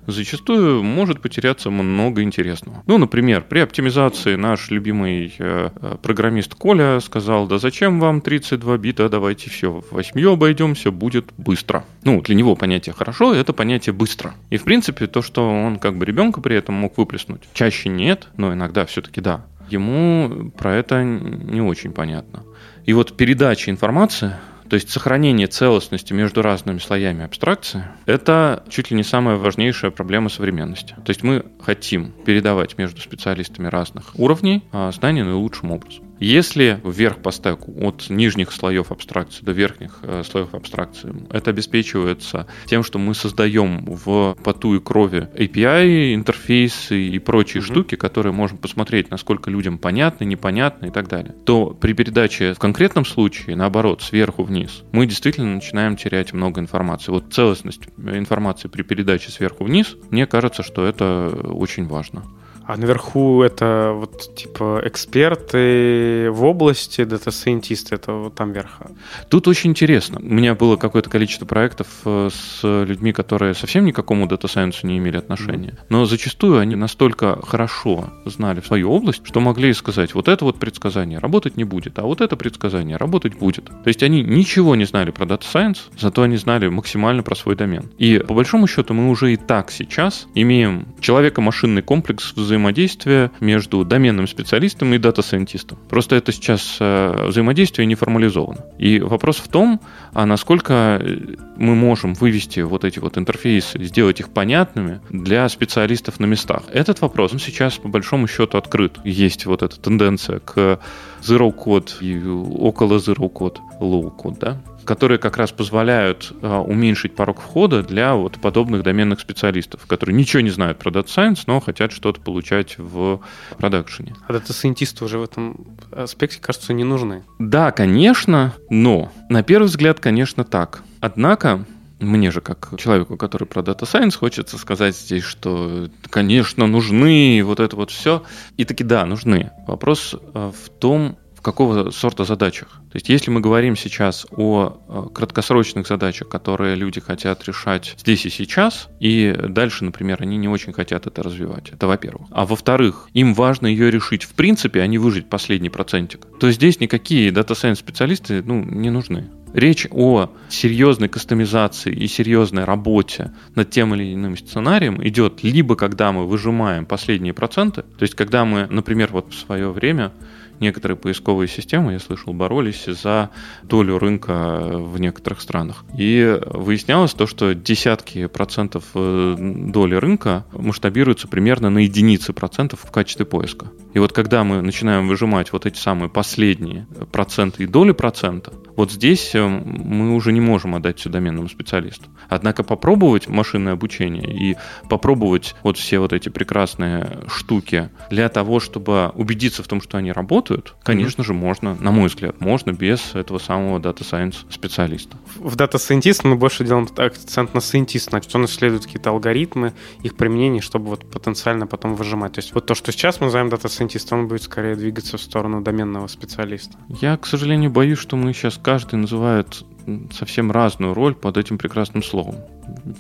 зачастую может потеряться много интересного. Ну, например, при оптимизации наш любимый э, программист Коля сказал, да зачем вам 32 бита, давайте все, 8 обойдемся, будет быстро. Ну, для него понятие хорошо, это понятие быстро. И, в принципе, то, что он как бы ребенка при этом мог выплеснуть, чаще нет, но иногда все-таки да. Ему про это не очень понятно. И вот передача информации, то есть сохранение целостности между разными слоями абстракции, это чуть ли не самая важнейшая проблема современности. То есть мы хотим передавать между специалистами разных уровней а, знания наилучшим образом. Если вверх по стеку от нижних слоев абстракции до верхних э, слоев абстракции, это обеспечивается тем, что мы создаем в поту и крови API, интерфейсы и прочие mm-hmm. штуки, которые можем посмотреть, насколько людям понятно, непонятно и так далее, то при передаче в конкретном случае, наоборот, сверху вниз, мы действительно начинаем терять много информации. Вот целостность информации при передаче сверху вниз, мне кажется, что это очень важно. А наверху это вот типа эксперты в области, data scientist ы, это вот там верха. Тут очень интересно. У меня было какое-то количество проектов э, с людьми, которые совсем никакому data science у не имели отношения. Но зачастую они настолько хорошо знали свою область, что могли сказать, вот это вот предсказание работать не будет, а вот это предсказание работать будет. То есть они ничего не знали про Science, зато они знали максимально про свой домен. И по большому счету мы уже и так сейчас имеем человека-машинный комплекс в взаимодействие между доменным специалистом и data scientist ом. Просто это сейчас э, взаимодействие не формализовано. И вопрос в том, а насколько э, мы можем вывести вот эти вот интерфейсы, сделать их понятными для специалистов на местах. Этот вопрос он сейчас по большому счету открыт. Есть вот эта тенденция к zero code и около zero code, low code, да, которые как раз позволяют а, уменьшить порог входа для вот подобных доменных специалистов, которые ничего не знают про Data Science, но хотят что-то получать в продакшене. А дата-сайентисты уже в этом аспекте, кажется, не нужны. Да, конечно, но на первый взгляд, конечно, так. Однако мне же, как человеку, который про Data Science, хочется сказать здесь, что, конечно, нужны вот это вот все. И таки да, нужны. Вопрос а, в том, какого сорта задачах. То есть если мы говорим сейчас о э, краткосрочных задачах, которые люди хотят решать здесь и сейчас, и дальше, например, они не очень хотят это развивать. Это во-первых. А во-вторых, им важно ее решить в принципе, а не выжить последний процентик. То здесь никакие data science специалисты ну, не нужны. Речь о серьезной кастомизации и серьезной работе над тем или иным сценарием идет либо когда мы выжимаем последние проценты, то есть когда мы, например, вот в свое время некоторые поисковые системы, я слышал, боролись за долю рынка в некоторых странах. И выяснялось то, что десятки процентов э, доли рынка масштабируются примерно на единицы процентов в качестве поиска. И вот когда мы начинаем выжимать вот эти самые последние проценты и доли процента, вот здесь э, мы уже не можем отдать все доменному специалисту. Однако попробовать машинное обучение и попробовать вот все вот эти прекрасные штуки для того, чтобы убедиться в том, что они работают, конечно mm-hmm. же, можно, на мой взгляд, можно без этого самого Data Science специалиста. В Data Scientist мы больше делаем акцент на Scientist, на он исследует какие-то алгоритмы, их применение, чтобы вот потенциально потом выжимать. То есть вот то, что сейчас мы называем Data Scientist, он будет скорее двигаться в сторону доменного специалиста. Я, к сожалению, боюсь, что мы сейчас каждый называет совсем разную роль под этим прекрасным словом.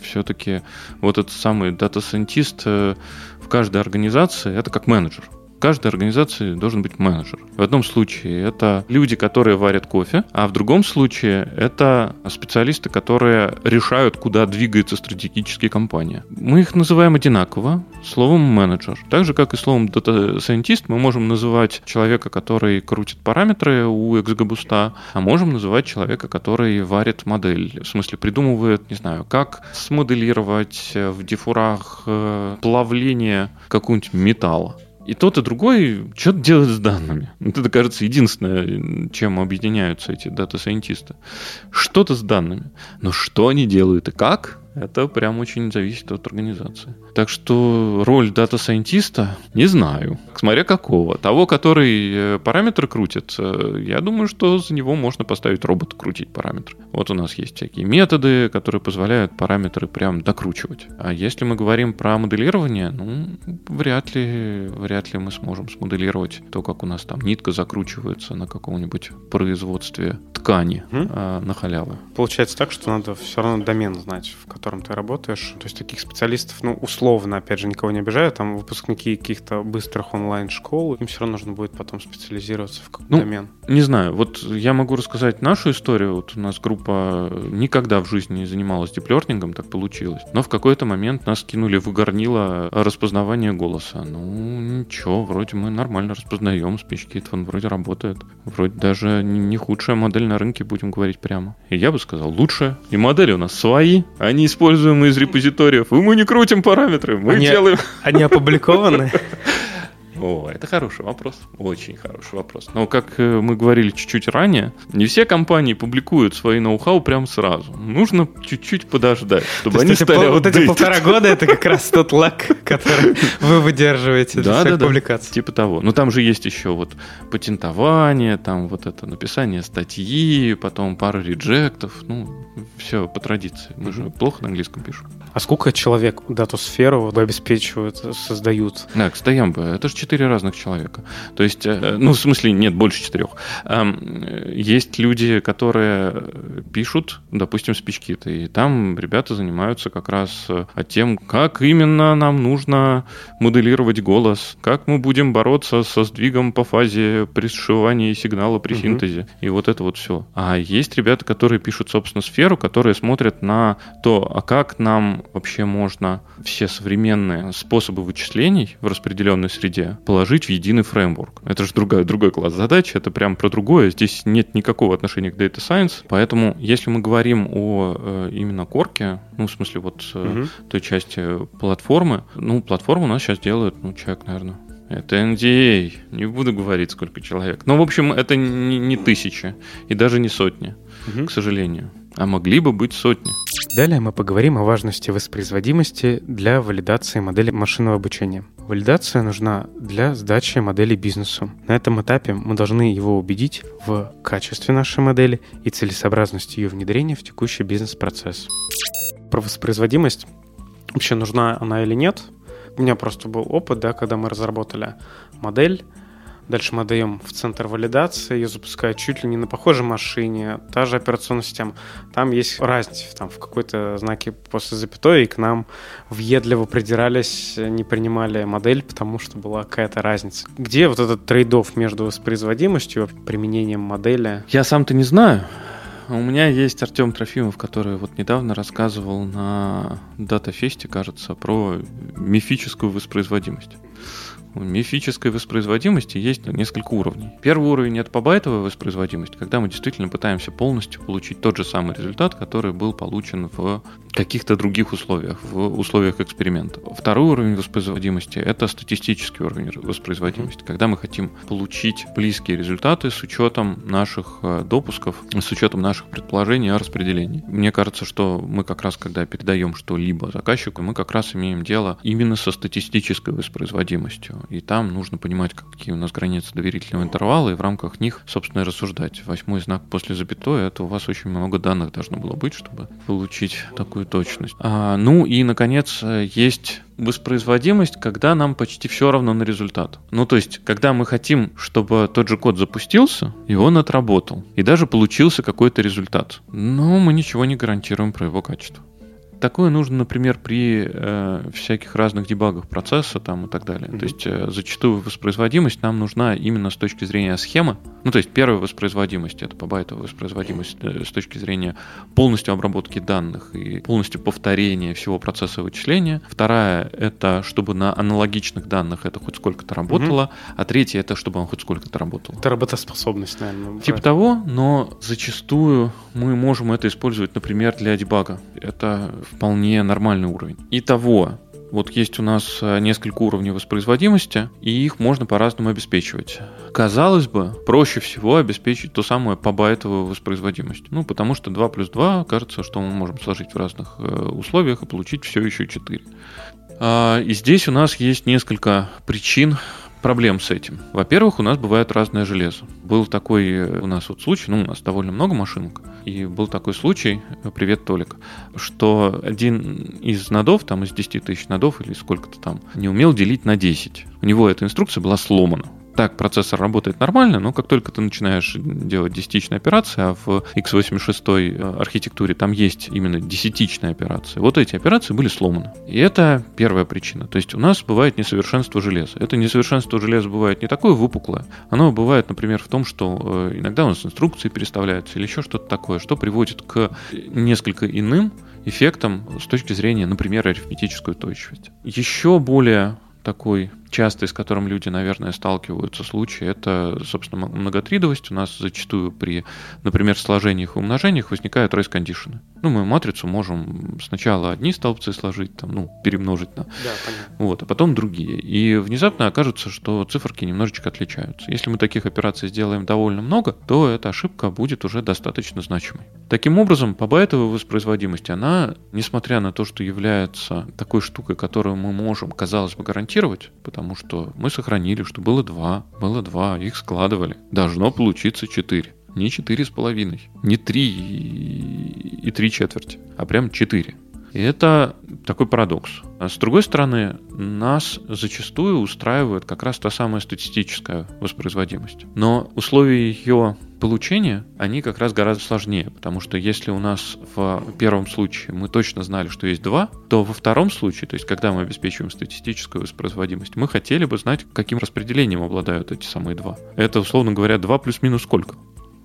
Все-таки вот этот самый дата-сайентист э, в каждой организации это как менеджер каждой организации должен быть менеджер. В одном случае это люди, которые варят кофе, а в другом случае это специалисты, которые решают, куда двигается стратегически компания. Мы их называем одинаково словом менеджер. Так же, как и словом scientist, мы можем называть человека, который крутит параметры у XGBoost, а можем называть человека, который варит модель. В смысле, придумывает, не знаю, как смоделировать в дифурах э, плавление какого-нибудь металла. И тот, и другой что-то делает с данными. Это, кажется, единственное, чем объединяются эти дата-сайентисты. Что-то с данными. Но что они делают и как, Это прям очень зависит от организации. Так что роль дата-сайентиста не знаю. Смотря какого. Того, который э, параметры крутит, э, я думаю, что за него можно поставить робота крутить параметры. Вот у нас есть всякие методы, которые позволяют параметры прям докручивать. А если мы говорим про моделирование, ну, вряд ли, вряд ли мы сможем смоделировать то, как у нас там нитка закручивается на каком-нибудь производстве ткани mm? а, на халяву. Получается так, что надо все равно домен знать, в котором ты работаешь. То есть таких специалистов, ну, условно, опять же, никого не обижаю, там выпускники каких-то быстрых онлайн-школ, им все равно нужно будет потом специализироваться в какой-то ну, домен. Не знаю, вот я могу рассказать нашу историю. Вот у нас группа никогда в жизни не занималась диплернингом, так получилось. Но в какой-то момент нас кинули в горнило распознавания голоса. Ну, ничего, вроде мы нормально распознаем, спички он вроде работает. Вроде даже не худшая модель на рынке, будем говорить прямо. И я бы сказал, лучше. И модели у нас свои, они используемы из репозиториев, и мы не крутим параметры, мы они, делаем... Они опубликованы? О, это хороший вопрос. Очень хороший вопрос. Но, как э, мы говорили чуть-чуть ранее, не все компании публикуют свои ноу-хау прямо сразу. Нужно чуть-чуть подождать, чтобы они стали Вот эти полтора года — это как раз тот лак, который вы выдерживаете для своих публикаций. Типа того. Но там же есть еще вот патентование, там вот это написание статьи, потом пара реджектов. Ну, все по традиции. Мы же плохо на английском пишем. А сколько человек дату-сферу обеспечивают, создают? Да, кстати, это же четыре разных человека. То есть, э, ну, в смысле, нет, больше четырех. Есть люди, которые пишут, допустим, спичкиты, и там ребята занимаются как раз э, тем, как именно нам нужно моделировать голос, как мы будем бороться со сдвигом по фазе при сшивании сигнала при угу. синтезе, и вот это вот все. А есть ребята, которые пишут, собственно, сферу, которые смотрят на то, а как нам вообще можно все современные способы вычислений в распределенной среде положить в единый фреймворк. Это же другой, другой класс задач, это прям про другое. Здесь нет никакого отношения к Data Science. Поэтому, если мы говорим о э, именно корке, ну, в смысле, вот угу. той части платформы, ну, платформу у нас сейчас делают, ну, человек, наверное, это NDA. Не буду говорить, сколько человек. Но, в общем, это не, не тысячи и даже не сотни, угу. к сожалению. А могли бы быть сотни. Далее мы поговорим о важности воспроизводимости для валидации модели машинного обучения. Валидация нужна для сдачи модели бизнесу. На этом этапе мы должны его убедить в качестве нашей модели и целесообразности ее внедрения в текущий бизнес-процесс. Про воспроизводимость вообще нужна она или нет. У меня просто был опыт, да, когда мы разработали модель, Дальше мы даем в центр валидации, ее запускают чуть ли не на похожей машине, та же операционная система. Там есть разница, там в какой-то знаке после запятой, и к нам въедливо придирались, не принимали модель, потому что была какая-то разница. Где вот этот трейдов между воспроизводимостью и применением модели? Я сам-то не знаю. У меня есть Артем Трофимов, который вот недавно рассказывал на датафесте, кажется, про мифическую воспроизводимость мифической воспроизводимости есть несколько уровней. Первый уровень это побайтовая воспроизводимость, когда мы действительно пытаемся полностью получить тот же самый результат, который был получен в каких-то других условиях, в условиях эксперимента. Второй уровень воспроизводимости это статистический уровень воспроизводимости, когда мы хотим получить близкие результаты с учетом наших э, допусков, с учетом наших предположений о распределении. Мне кажется, что мы как раз, когда передаем что-либо заказчику, мы как раз имеем дело именно со статистической воспроизводимостью и там нужно понимать, какие у нас границы доверительного интервала, и в рамках них, собственно, и рассуждать. Восьмой знак после запятой, это у вас очень много данных должно было быть, чтобы получить такую точность. А, ну и, наконец, есть воспроизводимость, когда нам почти все равно на результат. Ну, то есть, когда мы хотим, чтобы тот же код запустился, и он отработал, и даже получился какой-то результат. Но мы ничего не гарантируем про его качество. Такое нужно, например, при э, всяких разных дебагах процесса там, и так далее. Mm-hmm. То есть э, зачастую воспроизводимость нам нужна именно с точки зрения схемы. Ну, то есть первая воспроизводимость — это по байтовая воспроизводимость э, с точки зрения полностью обработки данных и полностью повторения всего процесса вычисления. Вторая — это чтобы на аналогичных данных это хоть сколько-то работало. Mm-hmm. А третья — это чтобы он хоть сколько-то работал. Это работоспособность, наверное. Типа правильно. того, но зачастую мы можем это использовать, например, для дебага. Это вполне нормальный уровень. Итого, Вот есть у нас э, несколько уровней воспроизводимости, и их можно по-разному обеспечивать. Казалось бы, проще всего обеспечить ту самую побайтовую воспроизводимость. Ну, потому что 2 плюс 2, кажется, что мы можем сложить в разных э, условиях и получить все еще 4. А, и здесь у нас есть несколько причин проблем с этим. Во-первых, у нас бывает разное железо. Был такой э, у нас вот случай, ну, у нас довольно много машинок, и был такой случай, э, привет, Толик, что один из нодов, там из 10 тысяч нодов или сколько-то там, не умел делить на 10. У него эта инструкция была сломана так процессор работает нормально, но как только ты начинаешь делать десятичные операции, а в x86 э, архитектуре там есть именно десятичные операции, вот эти операции были сломаны. И это первая причина. То есть у нас бывает несовершенство железа. Это несовершенство железа бывает не такое выпуклое, оно бывает, например, в том, что э, иногда у нас инструкции переставляются или еще что-то такое, что приводит к несколько иным эффектам с точки зрения, например, арифметической устойчивости. Еще более такой частый, с которым люди, наверное, сталкиваются случай, это, собственно, многотридовость. У нас зачастую при, например, сложениях и умножениях возникают race-кондишены. Ну, мы матрицу можем сначала одни столбцы сложить, там, ну, перемножить на... Да, понятно. Вот, а потом другие. И внезапно окажется, что циферки немножечко отличаются. Если мы таких операций сделаем довольно много, то эта ошибка будет уже достаточно значимой. Таким образом, по байтовой воспроизводимости, она, несмотря на то, что является такой штукой, которую мы можем, казалось бы, гарантировать, потому потому что мы сохранили, что было два, было два, их складывали. Должно получиться четыре. Не четыре с половиной, не три и три четверти, а прям четыре. И это такой парадокс. А с другой стороны, нас зачастую устраивает как раз та самая статистическая воспроизводимость. Но условия ее получения, они как раз гораздо сложнее, потому что если у нас в первом случае мы точно знали, что есть два, то во втором случае, то есть когда мы обеспечиваем статистическую воспроизводимость, мы хотели бы знать, каким распределением обладают эти самые два. Это, условно говоря, два плюс-минус сколько?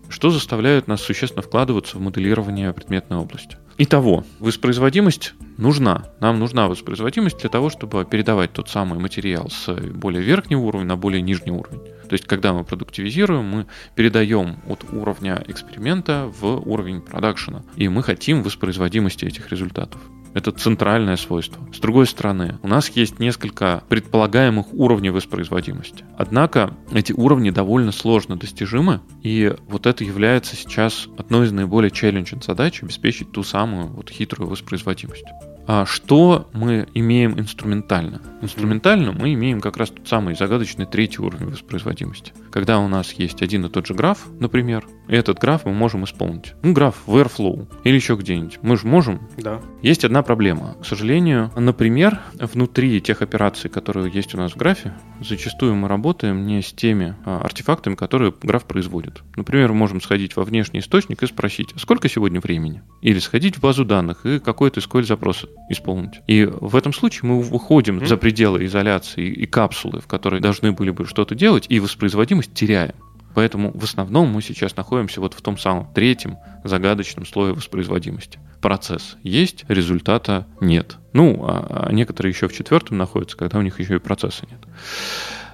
Что заставляет нас существенно вкладываться в моделирование предметной области? Итого, воспроизводимость нужна. Нам нужна воспроизводимость для того, чтобы передавать тот самый материал с более верхнего уровня на более нижний уровень. То есть, когда мы продуктивизируем, мы передаем от уровня эксперимента в уровень продакшена. И мы хотим воспроизводимости этих результатов. Это центральное свойство. С другой стороны, у нас есть несколько предполагаемых уровней воспроизводимости. Однако эти уровни довольно сложно достижимы, и вот это является сейчас одной из наиболее челленджинг задач обеспечить ту самую вот хитрую воспроизводимость. А что мы имеем инструментально? Инструментально мы имеем как раз тот самый загадочный третий уровень воспроизводимости. Когда у нас есть один и тот же граф, например, и этот граф мы можем исполнить. Ну, граф в Airflow или еще где-нибудь. Мы же можем. Да. Есть одна проблема. К сожалению, например, внутри тех операций, которые есть у нас в графе, зачастую мы работаем не с теми а, артефактами, которые граф производит. Например, мы можем сходить во внешний источник и спросить, «А сколько сегодня времени? Или сходить в базу данных и какой-то SQL запрос исполнить. И в этом случае мы выходим mm-hmm. за пределы изоляции и капсулы, в которой должны были бы что-то делать, и воспроизводимость теряем. Поэтому в основном мы сейчас находимся вот в том самом третьем загадочном слое воспроизводимости. Процесс есть, результата нет. Ну, а, а некоторые еще в четвертом находятся, когда у них еще и процесса нет.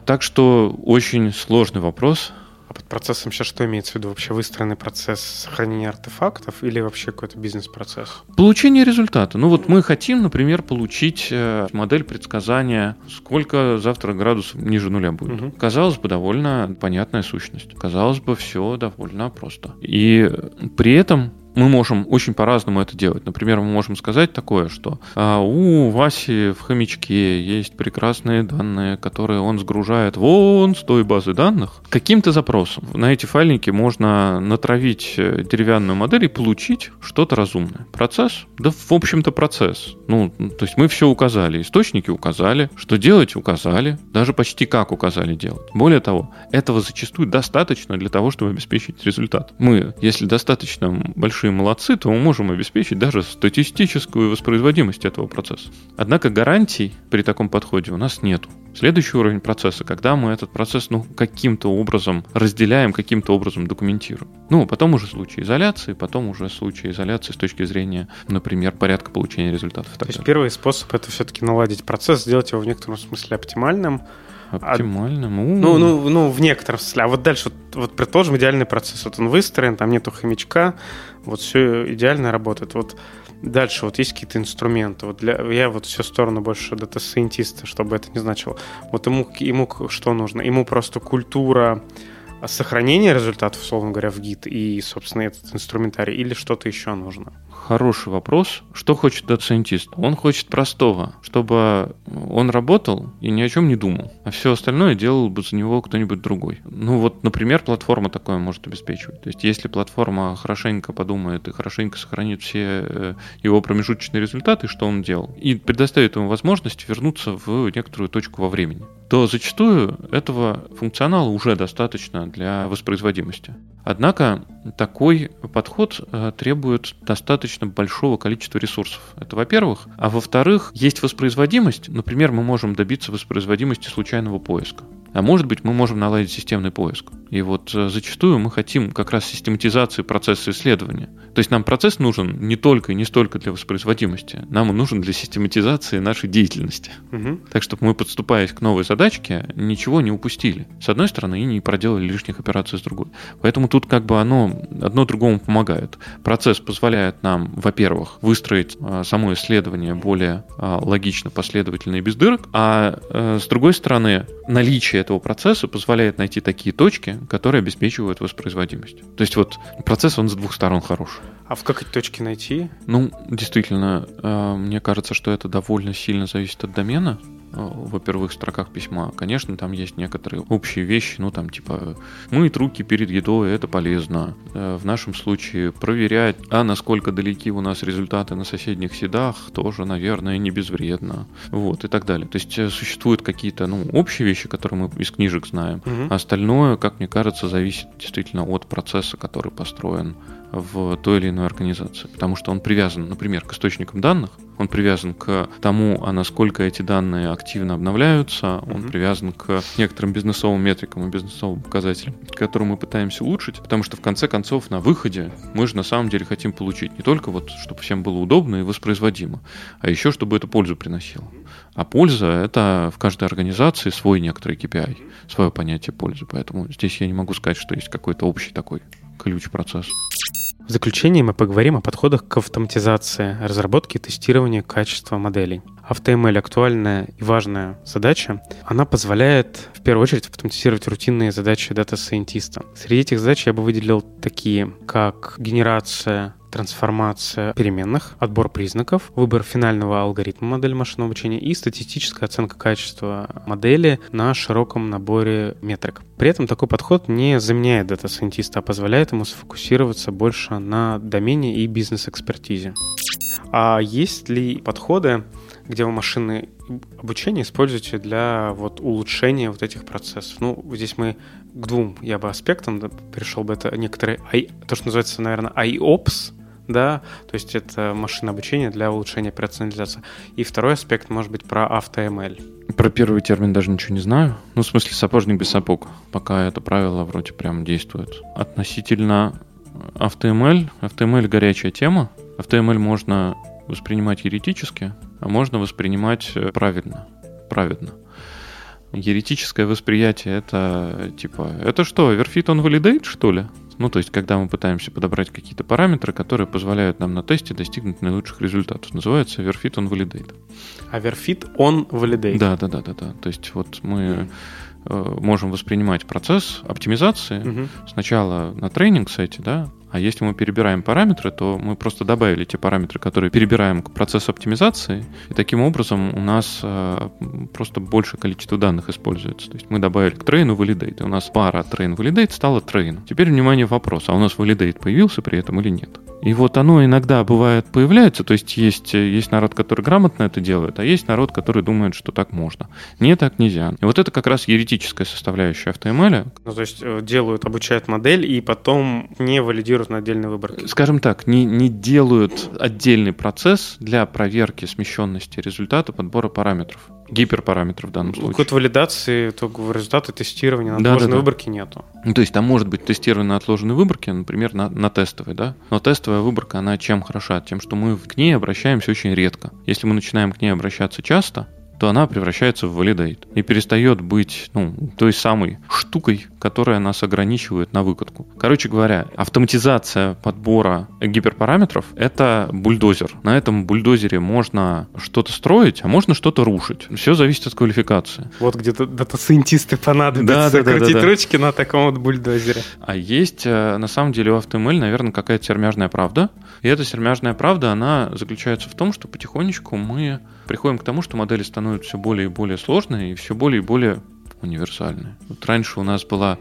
Так что очень сложный вопрос, а под процессом сейчас что имеется в виду? Вообще выстроенный процесс сохранения артефактов или вообще какой-то бизнес-процесс? Получение результата. Ну вот мы хотим, например, получить э, модель предсказания, сколько завтра градусов ниже нуля будет. Угу. Казалось бы, довольно понятная сущность. Казалось бы, все довольно просто. И при этом мы можем очень по-разному это делать. Например, мы можем сказать такое, что а, у Васи в хомячке есть прекрасные данные, которые он сгружает вон с той базы данных. Каким-то запросом на эти файлики можно натравить э, деревянную модель и получить что-то разумное. Процесс? Да, в общем-то, процесс. Ну, то есть мы все указали, источники указали, что делать указали, даже почти как указали делать. Более того, этого зачастую достаточно для того, чтобы обеспечить результат. Мы, если достаточно большие большие молодцы, то мы можем обеспечить даже статистическую воспроизводимость этого процесса. Однако гарантий при таком подходе у нас нету. Следующий уровень процесса, когда мы этот процесс ну, каким-то образом разделяем, каким-то образом документируем. Ну, потом уже случай изоляции, потом уже случай изоляции с точки зрения, например, порядка получения результатов. То есть первый способ это все-таки наладить процесс, сделать его в некотором смысле оптимальным, Оптимальным. А, ну, ну, ну, в некотором смысле. А вот дальше, вот, вот предположим, идеальный процесс. Вот он выстроен, там нету хомячка, вот все идеально работает. Вот Дальше вот есть какие-то инструменты. Вот для, я вот всю сторону больше дата-сайентиста, чтобы это не значило. Вот ему, ему что нужно? Ему просто культура сохранения результатов, условно говоря, в Git и, собственно, этот инструментарий, или что-то еще нужно? Хороший вопрос. Что хочет дата-сайентист? Он хочет простого, чтобы он работал и ни о чем не думал, а все остальное делал бы за него кто-нибудь другой. Ну вот, например, платформа такое может обеспечивать. То есть если платформа хорошенько подумает и хорошенько сохранит все э, его промежуточные результаты, что он делал, и предоставит ему возможность вернуться в некоторую точку во времени, то зачастую этого функционала уже достаточно для воспроизводимости. Однако такой подход э, требует достаточно большого количества ресурсов. Это во-первых. А во-вторых, есть воспроизводимость. Например, мы можем добиться воспроизводимости случайного поиска. А может быть, мы можем наладить системный поиск. И вот э, зачастую мы хотим как раз систематизации процесса исследования. То есть нам процесс нужен не только и не столько для воспроизводимости, нам он нужен для систематизации нашей деятельности. Угу. Так, чтобы мы, подступаясь к новой задачке, ничего не упустили. С одной стороны, и не проделали лишних операций с другой. Поэтому тут как бы оно одно другому помогает. Процесс позволяет нам, во-первых, выстроить а, само исследование более а, логично, последовательно и без дырок, а, а с другой стороны, наличие этого процесса позволяет найти такие точки, которые обеспечивают воспроизводимость. То есть вот процесс, он с двух сторон хорош. А в как эти точки найти? Ну, действительно, э, мне кажется, что это довольно сильно зависит от домена во первых строках письма. Конечно, там есть некоторые общие вещи, ну там типа мыть руки перед едой, это полезно. Э, в нашем случае проверять, а насколько далеки у нас результаты на соседних седах, тоже, наверное, не безвредно. Вот, и так далее. То есть существуют какие-то, ну, общие вещи, которые мы из книжек знаем. Угу. А остальное, как мне кажется, зависит действительно от процесса, который построен в той или иной организации, потому что он привязан, например, к источникам данных, он привязан к тому, а насколько эти данные активно обновляются, он mm-hmm. привязан к некоторым бизнесовым метрикам и бизнесовым показателям, которые мы пытаемся улучшить, потому что в конце концов на выходе мы же на самом деле хотим получить не только вот, чтобы всем было удобно и воспроизводимо, а еще чтобы это пользу приносило. А польза — это в каждой организации свой некоторый KPI, свое понятие пользы, поэтому здесь я не могу сказать, что есть какой-то общий такой ключ-процесс. В заключение мы поговорим о подходах к автоматизации, разработке и тестированию качества моделей. AutoML актуальная и важная задача. Она позволяет в первую очередь автоматизировать рутинные задачи дата-сайентиста. Среди этих задач я бы выделил такие, как генерация трансформация переменных, отбор признаков, выбор финального алгоритма модели машинного обучения и статистическая оценка качества модели на широком наборе метрик. При этом такой подход не заменяет дата-сайентиста, а позволяет ему сфокусироваться больше на домене и бизнес-экспертизе. А есть ли подходы, где вы машинное обучение используете для вот улучшения вот этих процессов? Ну, здесь мы к двум я бы аспектам да, перешел бы. Это некоторые, то, что называется, наверное, IOPS, да, то есть это машинное обучение для улучшения операционализации. И второй аспект может быть про AutoML. Про первый термин даже ничего не знаю. Ну, в смысле, сапожник без сапог. Пока это правило вроде прям действует. Относительно AutoML, AutoML горячая тема. AutoML можно воспринимать еретически, можно воспринимать э, правильно, праведно. Еретическое восприятие это типа, это что, Verfit on Validate, что ли? Ну, то есть, когда мы пытаемся подобрать какие-то параметры, которые позволяют нам на тесте достигнуть наилучших результатов. Называется Verfit on Validate. А Verfit on Validate? Да, да, да, да, да. То есть, вот мы э, можем воспринимать процесс оптимизации угу. сначала на тренинг-сете, да, а если мы перебираем параметры, то мы просто добавили те параметры, которые перебираем к процессу оптимизации, и таким образом у нас э, просто большее количество данных используется. То есть мы добавили к трейну validate, и у нас пара train validate стала train. Теперь, внимание, вопрос, а у нас validate появился при этом или нет? И вот оно иногда бывает появляется, то есть есть, есть народ, который грамотно это делает, а есть народ, который думает, что так можно. Не так нельзя. И вот это как раз еретическая составляющая HTML. Ну, то есть э, делают, обучают модель и потом не валидируют делают на отдельной выборке? Скажем так, не, не делают отдельный процесс для проверки смещенности результата подбора параметров. Гиперпараметров в данном случае. Код валидации, итогового результата тестирования на отложенной да, да. выборке нету. Ну, то есть там может быть тестирование на отложенной выборке, например, на, на тестовой, да? Но тестовая выборка, она чем хороша? Тем, что мы к ней обращаемся очень редко. Если мы начинаем к ней обращаться часто, то она превращается в validate и перестает быть ну, той самой штукой, которая нас ограничивает на выкатку. Короче говоря, автоматизация подбора гиперпараметров — это бульдозер. На этом бульдозере можно что-то строить, а можно что-то рушить. Все зависит от квалификации. Вот где-то дата-сайентисты понадобятся да, да, крутить да, да, ручки на таком вот бульдозере. А есть, э, на самом деле, у HTML, наверное, какая-то сермяжная правда. И эта сермяжная правда, она заключается в том, что потихонечку мы приходим к тому, что модели становятся все более и более сложные и все более и более универсальные. Вот раньше у нас была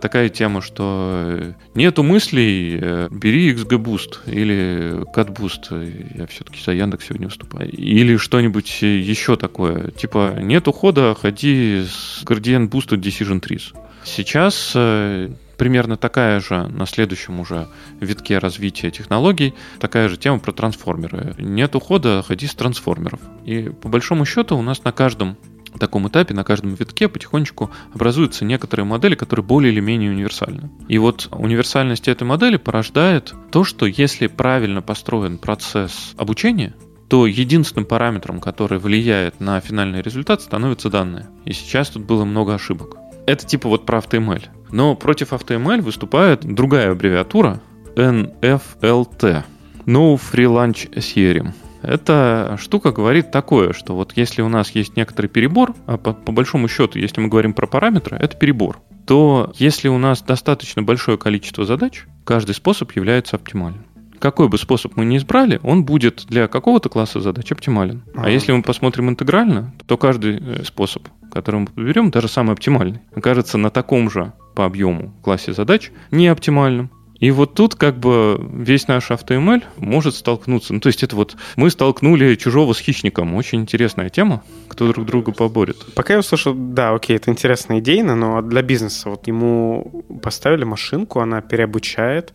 такая тема, что э, нету мыслей, э, бери XGBoost или CatBoost, я все-таки за Яндекс сегодня выступаю, или что-нибудь еще такое, типа нет ухода, ходи с Gradient Boosted Decision Trees. Сейчас э, примерно такая же на следующем уже витке развития технологий, такая же тема про трансформеры. Нет ухода, ходи с трансформеров. И по большому счету у нас на каждом таком этапе, на каждом витке потихонечку образуются некоторые модели, которые более или менее универсальны. И вот универсальность этой модели порождает то, что если правильно построен процесс обучения, то единственным параметром, который влияет на финальный результат, становятся данные. И сейчас тут было много ошибок. Это типа вот про AutoML. Но против AutoML выступает другая аббревиатура NFLT. No Free Lunch Theorem. Эта штука говорит такое, что вот если у нас есть некоторый перебор, а по, по большому счету, если мы говорим про параметры, это перебор, то если у нас достаточно большое количество задач, каждый способ является оптимальным. Какой бы способ мы ни избрали, он будет для какого-то класса задач оптимален. А, а если мы посмотрим интегрально, то каждый э, способ, который мы подберем, даже самый оптимальный, окажется на таком же по объему классе задач не оптимальным. И вот тут как бы весь наш AutoML может столкнуться. Ну, то есть это вот мы столкнули чужого с хищником. Очень интересная тема, кто друг друга поборет. Пока я услышал, да, окей, это интересная идея, но для бизнеса вот ему поставили машинку, она переобучает,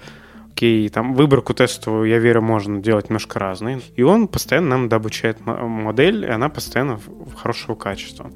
окей, там выборку тестовую, я верю, можно делать немножко разные. И он постоянно нам дообучает модель, и она постоянно хорошего качества.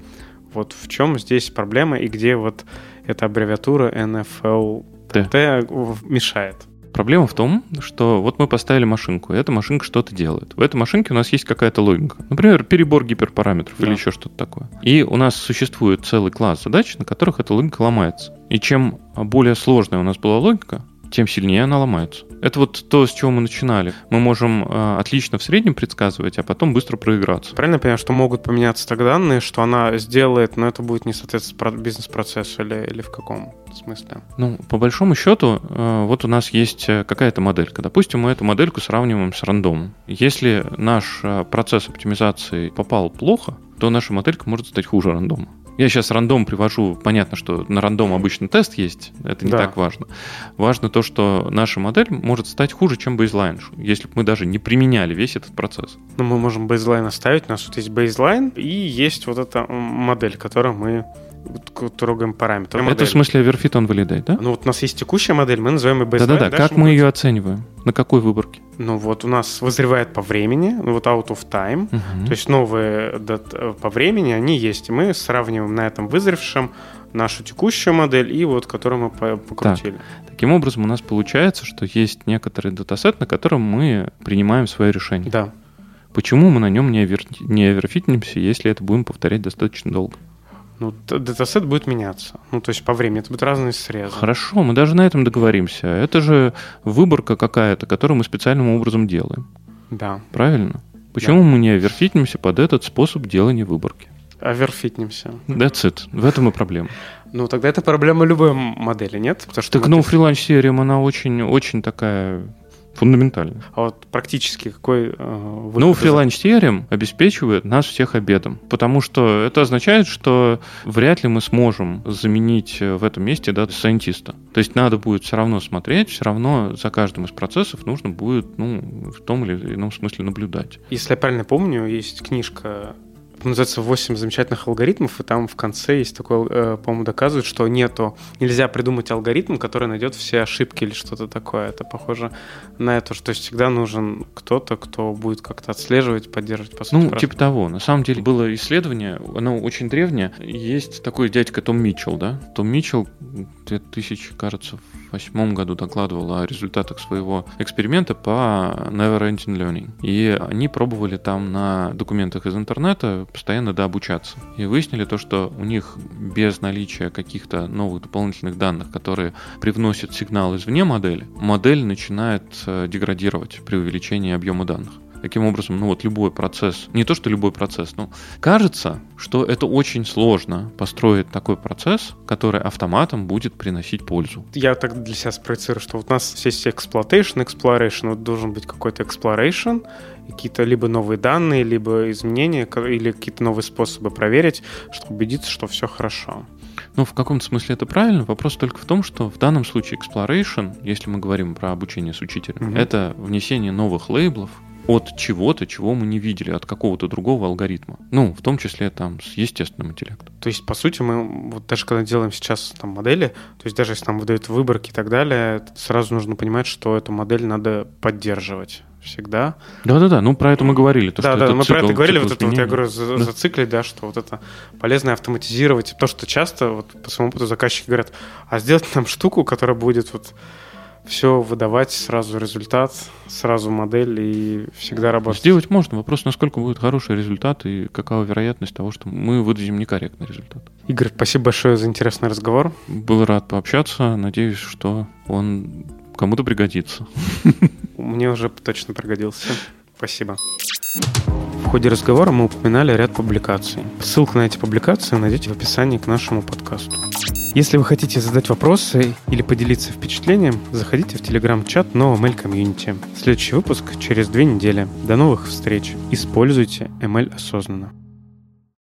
Вот в чем здесь проблема и где вот эта аббревиатура NFL Т мешает. Проблема в том, что вот мы поставили машинку, и эта машинка что-то делает. В этой машинке у нас есть какая-то логика. Например, перебор гиперпараметров да. или еще что-то такое. И у нас существует целый класс задач, на которых эта логика ломается. И чем более сложная у нас была логика, тем сильнее она ломается. Это вот то, с чего мы начинали. Мы можем э, отлично в среднем предсказывать, а потом быстро проиграться. Правильно понимаю, что могут поменяться так данные, что она сделает, но это будет не соответствовать бизнес-процессу или, или в каком смысле? Ну, по большому счету, э, вот у нас есть э, какая-то моделька. Допустим, мы эту модельку сравниваем с рандомом. Если наш э, процесс оптимизации попал плохо, то наша моделька может стать хуже рандома. Я сейчас рандом привожу. Понятно, что на рандом обычно тест есть. Это не да. так важно. Важно то, что наша модель может стать хуже, чем бейзлайн, если бы мы даже не применяли весь этот процесс. Ну, мы можем бейзлайн оставить. У нас вот есть бейзлайн и есть вот эта модель, которую мы трогаем параметры. Это в смысле Overfit on Validate, да? Ну вот у нас есть текущая модель, мы называем ее baseline. Да-да-да, как мы ее оцениваем? На какой выборке? Ну вот у нас вызревает по времени, ну вот out of time, угу. то есть новые э, по времени, они есть. И мы сравниваем на этом вызревшем нашу текущую модель и вот которую мы покрутили. Так, таким образом у нас получается, что есть некоторый датасет, на котором мы принимаем свое решение. Да. Почему мы на нем не, овер... не оверфитнимся, если это будем повторять достаточно долго? Ну, датасет будет меняться. Ну, то есть по времени. Это будут разные срезы. Хорошо, мы даже на этом договоримся. Это же выборка какая-то, которую мы специальным образом делаем. Да. Правильно? Почему да. мы не оверфитнимся под этот способ делания выборки? Оверфитнимся. That's it. В этом и проблема. Ну, тогда это проблема любой модели, нет? Потому что так, ну, фриланс-серия, она очень, очень такая Фундаментально. А вот практически какой... Э, ну, фриланс-серием обеспечивает нас всех обедом, потому что это означает, что вряд ли мы сможем заменить э, в этом месте да, сайентиста. То есть надо будет все равно смотреть, все равно за каждым из процессов нужно будет ну, в том или ином смысле наблюдать. Если я правильно помню, есть книжка называется «8 замечательных алгоритмов», и там в конце есть такой, э, по-моему, доказывают, что нету, нельзя придумать алгоритм, который найдет все ошибки или что-то такое. Это похоже на это, что всегда нужен кто-то, кто будет как-то отслеживать, поддерживать, по сути. Ну, просто. типа того. На самом деле было исследование, оно очень древнее. Есть такой дядька Том Митчелл, да? Том Митчелл 2000, кажется, 2008 году докладывал о результатах своего эксперимента по Never Ending Learning. И они пробовали там на документах из интернета постоянно дообучаться. И выяснили то, что у них без наличия каких-то новых дополнительных данных, которые привносят сигнал извне модели, модель начинает э, деградировать при увеличении объема данных. Таким образом, ну вот любой процесс, не то что любой процесс, но кажется, что это очень сложно построить такой процесс, который автоматом будет приносить пользу. Я так для себя спроецирую, что вот у нас есть exploitation, exploration, вот должен быть какой-то exploration, какие-то либо новые данные, либо изменения, или какие-то новые способы проверить, чтобы убедиться, что все хорошо. Ну, в каком-то смысле это правильно. Вопрос только в том, что в данном случае exploration, если мы говорим про обучение с учителем, mm-hmm. это внесение новых лейблов, от чего-то, чего мы не видели, от какого-то другого алгоритма. Ну, в том числе там с естественным интеллектом. То есть, по сути, мы вот даже когда делаем сейчас там модели, то есть даже если нам выдают выборки и так далее, сразу нужно понимать, что эту модель надо поддерживать всегда. Да-да-да, ну про это мы говорили. То, да, да, мы цикл, про это говорили, вот это вот я говорю, за, да. зациклить, да, что вот это полезно автоматизировать. То, что часто вот по своему опыту заказчики говорят, а сделать нам штуку, которая будет вот все выдавать, сразу результат, сразу модель и всегда работать. Сделать можно. Вопрос, насколько будет хороший результат и какова вероятность того, что мы выдадим некорректный результат. Игорь, спасибо большое за интересный разговор. Был рад пообщаться. Надеюсь, что он кому-то пригодится. Мне уже точно пригодился. Спасибо. В ходе разговора мы упоминали ряд публикаций. Ссылку на эти публикации найдете в описании к нашему подкасту. Если вы хотите задать вопросы или поделиться впечатлением, заходите в телеграм-чат NoML Community. Следующий выпуск через две недели. До новых встреч. Используйте ML осознанно.